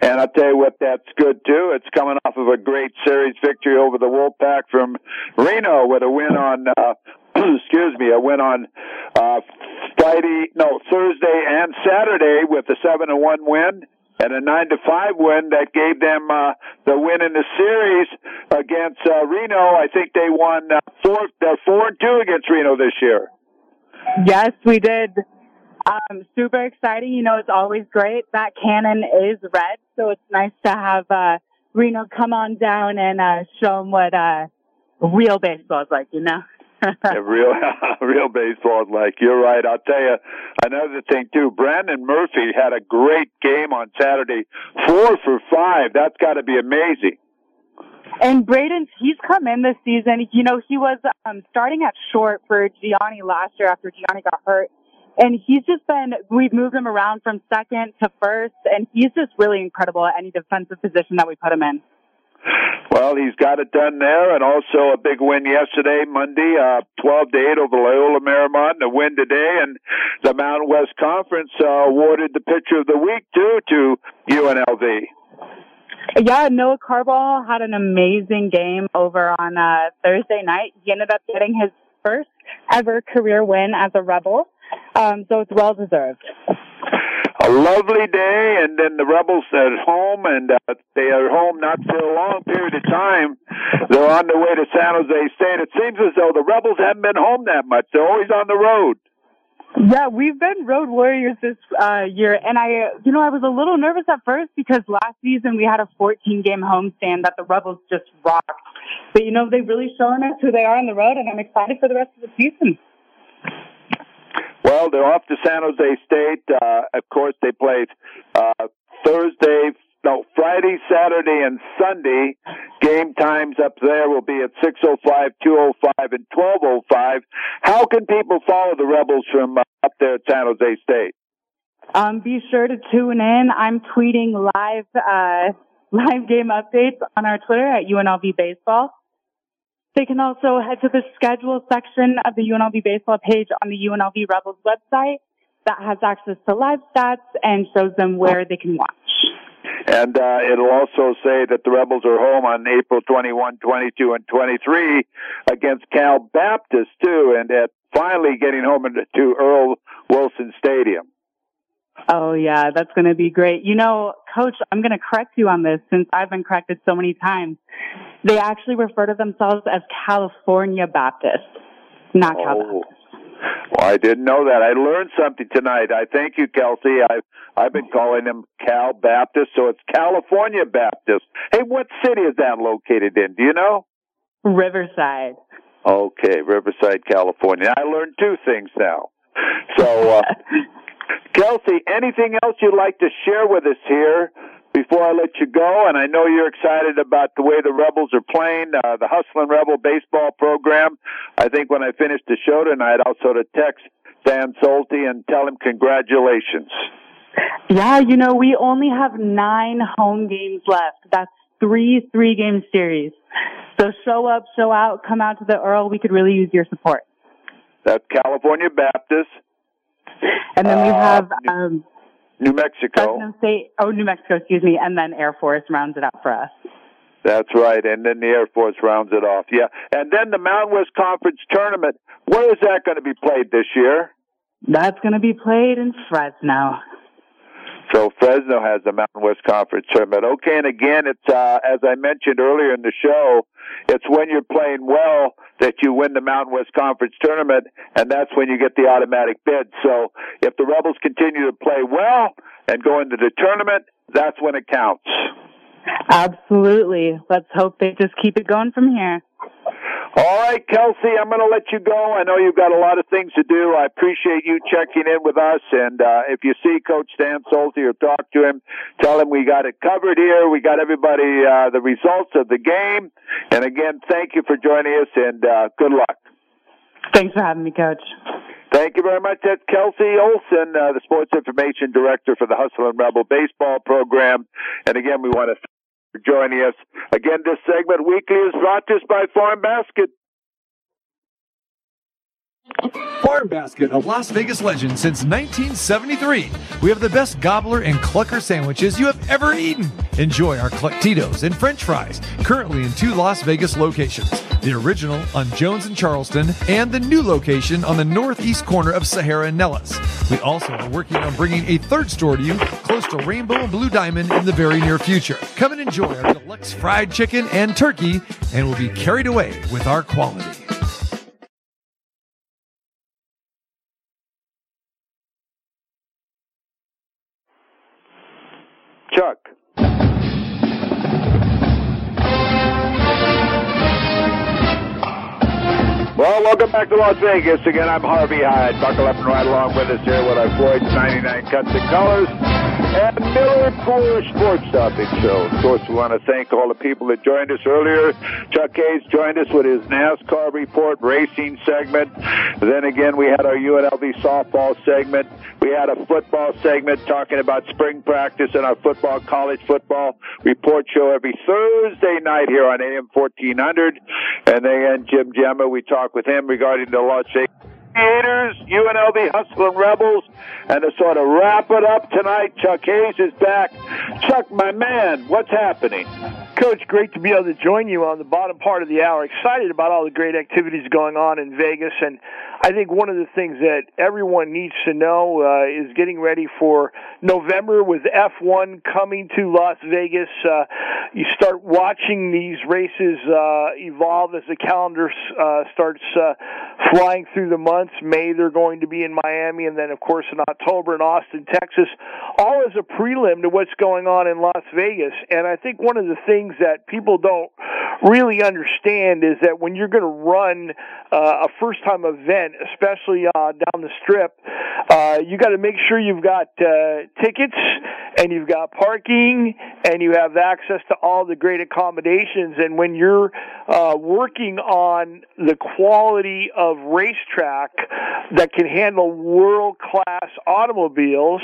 S2: And I'll tell you what, that's good too. It's coming off of a great series victory over the Wolfpack from Reno with a win on, uh, excuse me, a win on, uh, Friday, no, Thursday and Saturday with a 7 and 1 win and a nine to five win that gave them uh, the win in the series against uh, Reno. I think they won uh, four. They're four and two against Reno this year.
S14: Yes, we did. Um, super exciting. You know, it's always great. That cannon is red, so it's nice to have uh, Reno come on down and uh, show them what uh, real baseball is like. You know.
S2: real, real baseball is like. You're right. I'll tell you another thing too. Brandon Murphy had a great game on Saturday, four for five. That's got to be amazing.
S14: And Braden, he's come in this season. You know, he was um, starting at short for Gianni last year after Gianni got hurt. And he's just been, we've moved him around from second to first, and he's just really incredible at any defensive position that we put him in.
S2: Well, he's got it done there, and also a big win yesterday, Monday, uh, 12 to 8 over Loyola Marymount, and a win today, and the Mountain West Conference uh, awarded the pitcher of the week, too, to UNLV.
S14: Yeah, Noah Carball had an amazing game over on uh, Thursday night. He ended up getting his first ever career win as a Rebel, um, so it's well deserved.
S2: Lovely day, and then the Rebels at home, and uh, they are home not for a long period of time. They're on their way to San Jose State. It seems as though the Rebels haven't been home that much. They're always on the road.
S14: Yeah, we've been road warriors this uh, year, and I, you know, I was a little nervous at first because last season we had a 14 game homestand that the Rebels just rocked. But you know, they've really shown us who they are on the road, and I'm excited for the rest of the season.
S2: Well, they're off to San Jose State. Uh, of course, they play uh, Thursday, no, Friday, Saturday, and Sunday. Game times up there will be at 6.05, 2.05, and 12.05. How can people follow the Rebels from uh, up there at San Jose State?
S14: Um, be sure to tune in. I'm tweeting live, uh, live game updates on our Twitter at UNLV Baseball. They can also head to the schedule section of the UNLV baseball page on the UNLV Rebels website that has access to live stats and shows them where they can watch.
S2: And uh, it'll also say that the Rebels are home on April 21, 22, and 23 against Cal Baptist, too, and at finally getting home to Earl Wilson Stadium.
S14: Oh yeah, that's going to be great. You know, coach, I'm going to correct you on this since I've been corrected so many times. They actually refer to themselves as California Baptist, not Cal
S2: oh. Well, I didn't know that. I learned something tonight. I thank you, Kelsey. I've I've been calling them Cal Baptist, so it's California Baptist. Hey, what city is that located in? Do you know?
S14: Riverside.
S2: Okay, Riverside, California. I learned two things now. So, uh, Kelsey, anything else you'd like to share with us here before I let you go? And I know you're excited about the way the Rebels are playing, uh, the Hustling Rebel baseball program. I think when I finish the show tonight, I'll sort of text Stan Stolte and tell him congratulations.
S14: Yeah, you know, we only have nine home games left. That's three three game series. So show up, show out, come out to the Earl. We could really use your support.
S2: That's California Baptist.
S14: And then we have um,
S2: New Mexico.
S14: Fresno State. Oh, New Mexico, excuse me. And then Air Force rounds it out for us.
S2: That's right. And then the Air Force rounds it off. Yeah. And then the Mountain West Conference tournament. Where is that going to be played this year?
S14: That's going to be played in Fresno.
S2: So Fresno has the Mountain West Conference tournament. Okay, and again, it's uh, as I mentioned earlier in the show, it's when you're playing well that you win the Mountain West Conference tournament, and that's when you get the automatic bid. So if the Rebels continue to play well and go into the tournament, that's when it counts.
S14: Absolutely. Let's hope they just keep it going from here.
S2: All right, Kelsey, I'm going to let you go. I know you've got a lot of things to do. I appreciate you checking in with us. And uh, if you see Coach Stan Stolte or talk to him, tell him we got it covered here. We got everybody uh, the results of the game. And again, thank you for joining us and uh, good luck.
S14: Thanks for having me, Coach.
S2: Thank you very much. That's Kelsey Olson, uh, the Sports Information Director for the Hustle and Rebel Baseball Program. And again, we want to joining us. Again, this segment weekly is brought to us by Farm Basket.
S13: Farm Basket, a Las Vegas legend since 1973. We have the best gobbler and clucker sandwiches you have ever eaten. Enjoy our Cluckitos and French fries, currently in two Las Vegas locations the original on Jones and Charleston, and the new location on the northeast corner of Sahara and Nellis. We also are working on bringing a third store to you close to Rainbow and Blue Diamond in the very near future. Come and enjoy our deluxe fried chicken and turkey, and we'll be carried away with our quality.
S2: Chuck. Well, welcome back to Las Vegas. Again, I'm Harvey Hyde. Buckle up and ride along with us here with our Floyd's 99 Cuts and Colors and Miller Coors Sports Topic Show. Of course, we want to thank all the people that joined us earlier. Chuck Hayes joined us with his NASCAR report racing segment. Then again, we had our UNLV softball segment. We had a football segment talking about spring practice and our football, college football report show every Thursday night here on AM 1400. And then Jim Gemma, we talk with him regarding the Las Vegas Gators, UNLV Hustling Rebels, and to sort of wrap it up tonight, Chuck Hayes is back. Chuck, my man, what's happening?
S3: Coach, great to be able to join you on the bottom part of the hour. Excited about all the great activities going on in Vegas, and I think one of the things that everyone needs to know uh, is getting ready for November with F1 coming to Las Vegas. Uh, you start watching these races uh, evolve as the calendar uh, starts uh, flying through the months. May they're going to be in Miami, and then of course in October in Austin, Texas, all as a prelim to what's going on in Las Vegas. And I think one of the things that people don't really understand is that when you're going to run uh, a first time event, especially uh, down the strip, uh, you got to make sure you've got uh, tickets and you've got parking and you have access to all the great accommodations. And when you're uh, working on the quality of racetrack that can handle world class automobiles,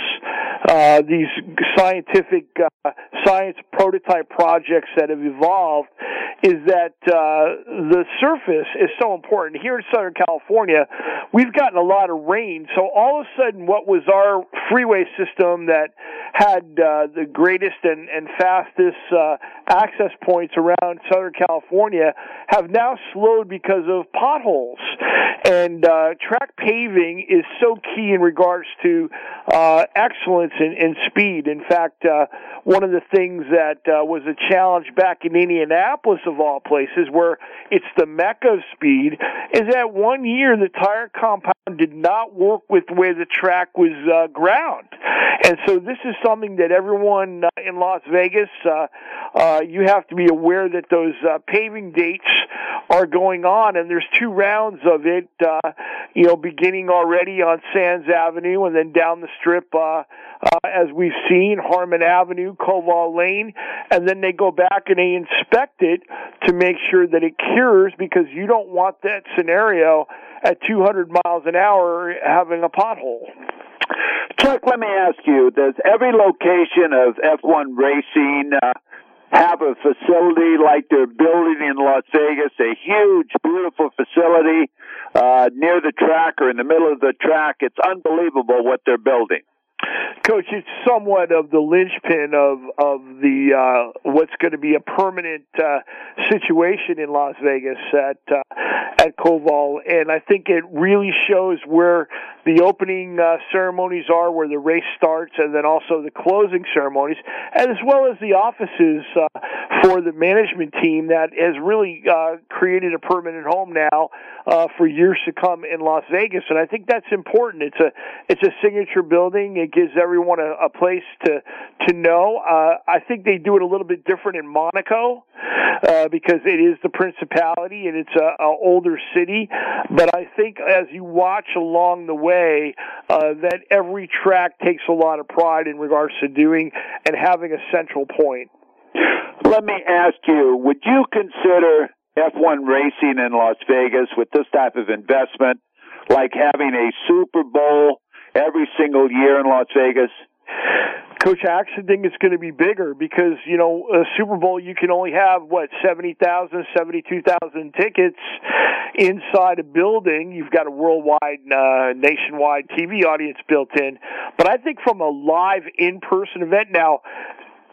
S3: uh, these scientific uh, science prototype projects that have evolved, is that uh, the surface is so important. Here in Southern California, we've gotten a lot of rain, so all of a sudden, what was our freeway system that had uh, the greatest and, and fastest uh, access points around Southern California have now slowed because of potholes. And uh, track paving is so key in regards to uh, excellence in speed. In fact, uh, one of the things that uh, was a challenge back in Indianapolis, of all places, where it's the mecca of speed, is that one year the tire compound did not work with way the track was uh, ground. And so this is something that everyone uh, in Las Vegas, uh, uh, you have to be aware that those uh, paving dates are going on, and there's two rounds of it, uh, you know, beginning already on Sands Avenue and then down the strip, uh, uh, as we've seen, Harmon Avenue, Koval Lane, and then they go back and they inspect it to make sure that it cures because you don't want that scenario at 200 miles an hour having a pothole.
S2: Chuck, let me ask you: Does every location of F1 racing uh, have a facility like they're building in Las Vegas? A huge, beautiful facility uh, near the track or in the middle of the track. It's unbelievable what they're building.
S3: Coach, it's somewhat of the linchpin of of the uh, what's going to be a permanent uh, situation in Las Vegas at uh, at Koval, and I think it really shows where the opening uh, ceremonies are, where the race starts, and then also the closing ceremonies, as well as the offices uh, for the management team that has really uh, created a permanent home now uh, for years to come in Las Vegas, and I think that's important. It's a it's a signature building. It gives everyone a, a place to to know. Uh, I think they do it a little bit different in Monaco uh, because it is the principality and it's a, a older city. But I think as you watch along the way, uh, that every track takes a lot of pride in regards to doing and having a central point.
S2: Let me ask you: Would you consider F1 racing in Las Vegas with this type of investment, like having a Super Bowl every single year in Las Vegas?
S3: Coach, I actually think it's going to be bigger because, you know, a Super Bowl, you can only have, what, 70,000, 72,000 tickets inside a building. You've got a worldwide, uh, nationwide TV audience built in. But I think from a live in-person event now,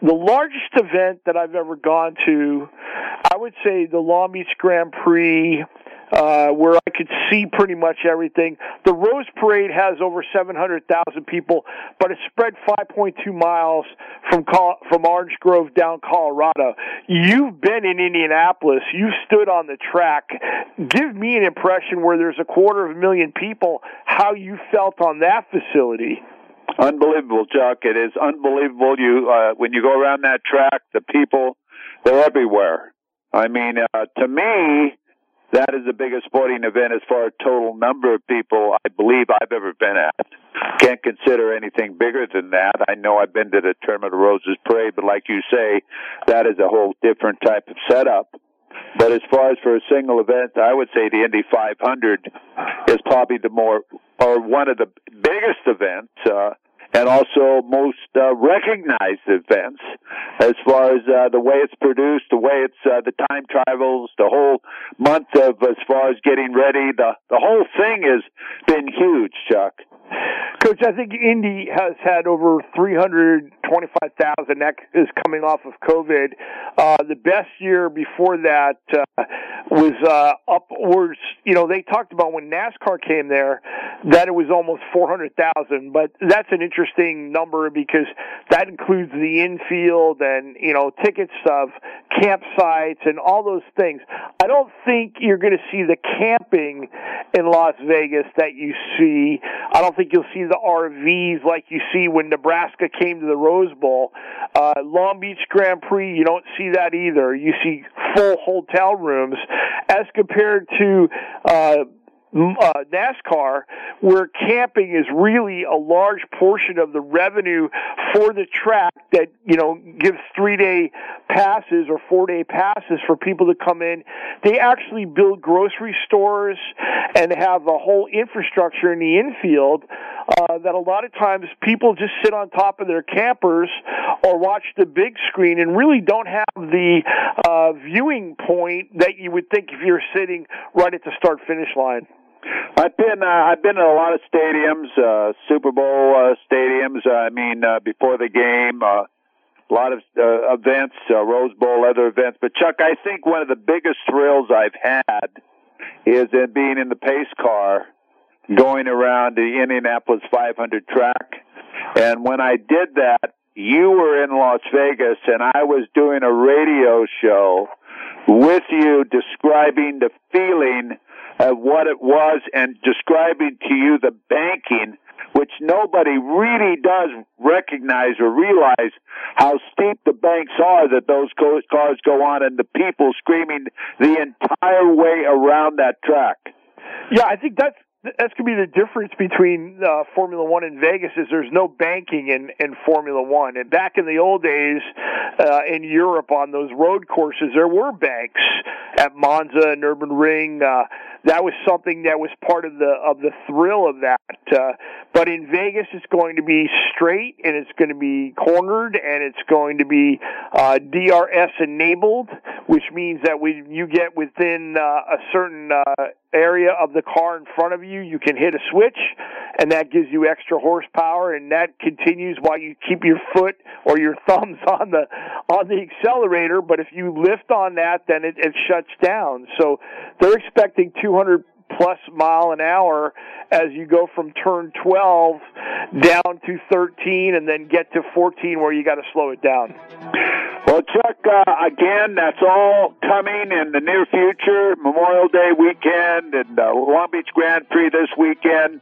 S3: the largest event that I've ever gone to, I would say the Long Beach Grand Prix, uh, where I could see pretty much everything. The Rose Parade has over 700,000 people, but it's spread 5.2 miles from Col- from Orange Grove down Colorado. You've been in Indianapolis. You've stood on the track. Give me an impression where there's a quarter of a million people, how you felt on that facility.
S2: Unbelievable, Chuck. It is unbelievable. You uh, when you go around that track, the people they're everywhere. I mean, uh, to me, that is the biggest sporting event as far as total number of people I believe I've ever been at. Can't consider anything bigger than that. I know I've been to the Tournament of Roses Parade, but like you say, that is a whole different type of setup. But as far as for a single event, I would say the Indy 500 is probably the more, or one of the biggest events. Uh, and also most uh, recognized events as far as uh, the way it's produced, the way it's uh, the time travels, the whole month of as far as getting ready. The the whole thing has been huge, Chuck.
S3: Coach, I think Indy has had over 325,000. That is coming off of COVID. Uh, the best year before that uh, was uh, upwards. You know, they talked about when NASCAR came there that it was almost 400,000, but that's an interesting number because that includes the infield and you know tickets of campsites and all those things. I don't think you're going to see the camping in Las Vegas that you see. I don't think you'll see the RVs like you see when Nebraska came to the Rose Bowl. Uh, Long Beach Grand Prix, you don't see that either. You see full hotel rooms as compared to, uh, uh, NASCAR, where camping is really a large portion of the revenue for the track that, you know, gives three day passes or four day passes for people to come in. They actually build grocery stores and have a whole infrastructure in the infield uh, that a lot of times people just sit on top of their campers or watch the big screen and really don't have the uh, viewing point that you would think if you're sitting right at the start finish line.
S2: I've been uh, I've been in a lot of stadiums, uh, Super Bowl uh, stadiums. I mean, uh, before the game, uh, a lot of uh, events, uh, Rose Bowl, other events. But Chuck, I think one of the biggest thrills I've had is in being in the pace car, going around the Indianapolis 500 track. And when I did that, you were in Las Vegas, and I was doing a radio show with you, describing the feeling of what it was and describing to you the banking, which nobody really does recognize or realize how steep the banks are that those cars go on and the people screaming the entire way around that track.
S3: Yeah, I think that's that's going to be the difference between uh, Formula One and Vegas is there's no banking in, in Formula One. And back in the old days, uh, in Europe on those road courses, there were banks at Monza and Nurburgring. Uh, that was something that was part of the of the thrill of that. Uh, but in Vegas, it's going to be straight and it's going to be cornered and it's going to be uh, DRS enabled, which means that when you get within uh, a certain uh, area of the car in front of you, you can hit a switch, and that gives you extra horsepower, and that continues while you keep your foot or your thumbs on the on the accelerator. But if you lift on that, then it, it shuts down. So they're expecting 200 plus mile an hour as you go from turn 12 down to 13 and then get to 14 where you got to slow it down.
S2: Well, Chuck, uh, again, that's all coming in the near future. Memorial Day weekend and uh, Long Beach Grand Prix this weekend.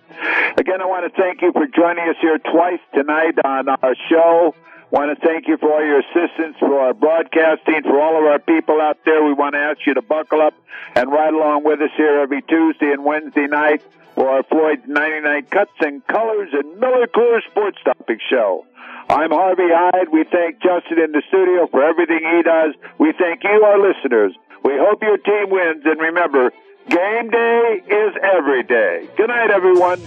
S2: Again, I want to thank you for joining us here twice tonight on our show. Want to thank you for all your assistance, for our broadcasting, for all of our people out there. We want to ask you to buckle up and ride along with us here every Tuesday and Wednesday night for our Floyd's 99 Cuts and Colors and Miller Coors Sports Topic Show. I'm Harvey Hyde. We thank Justin in the studio for everything he does. We thank you, our listeners. We hope your team wins. And remember, game day is every day. Good night, everyone.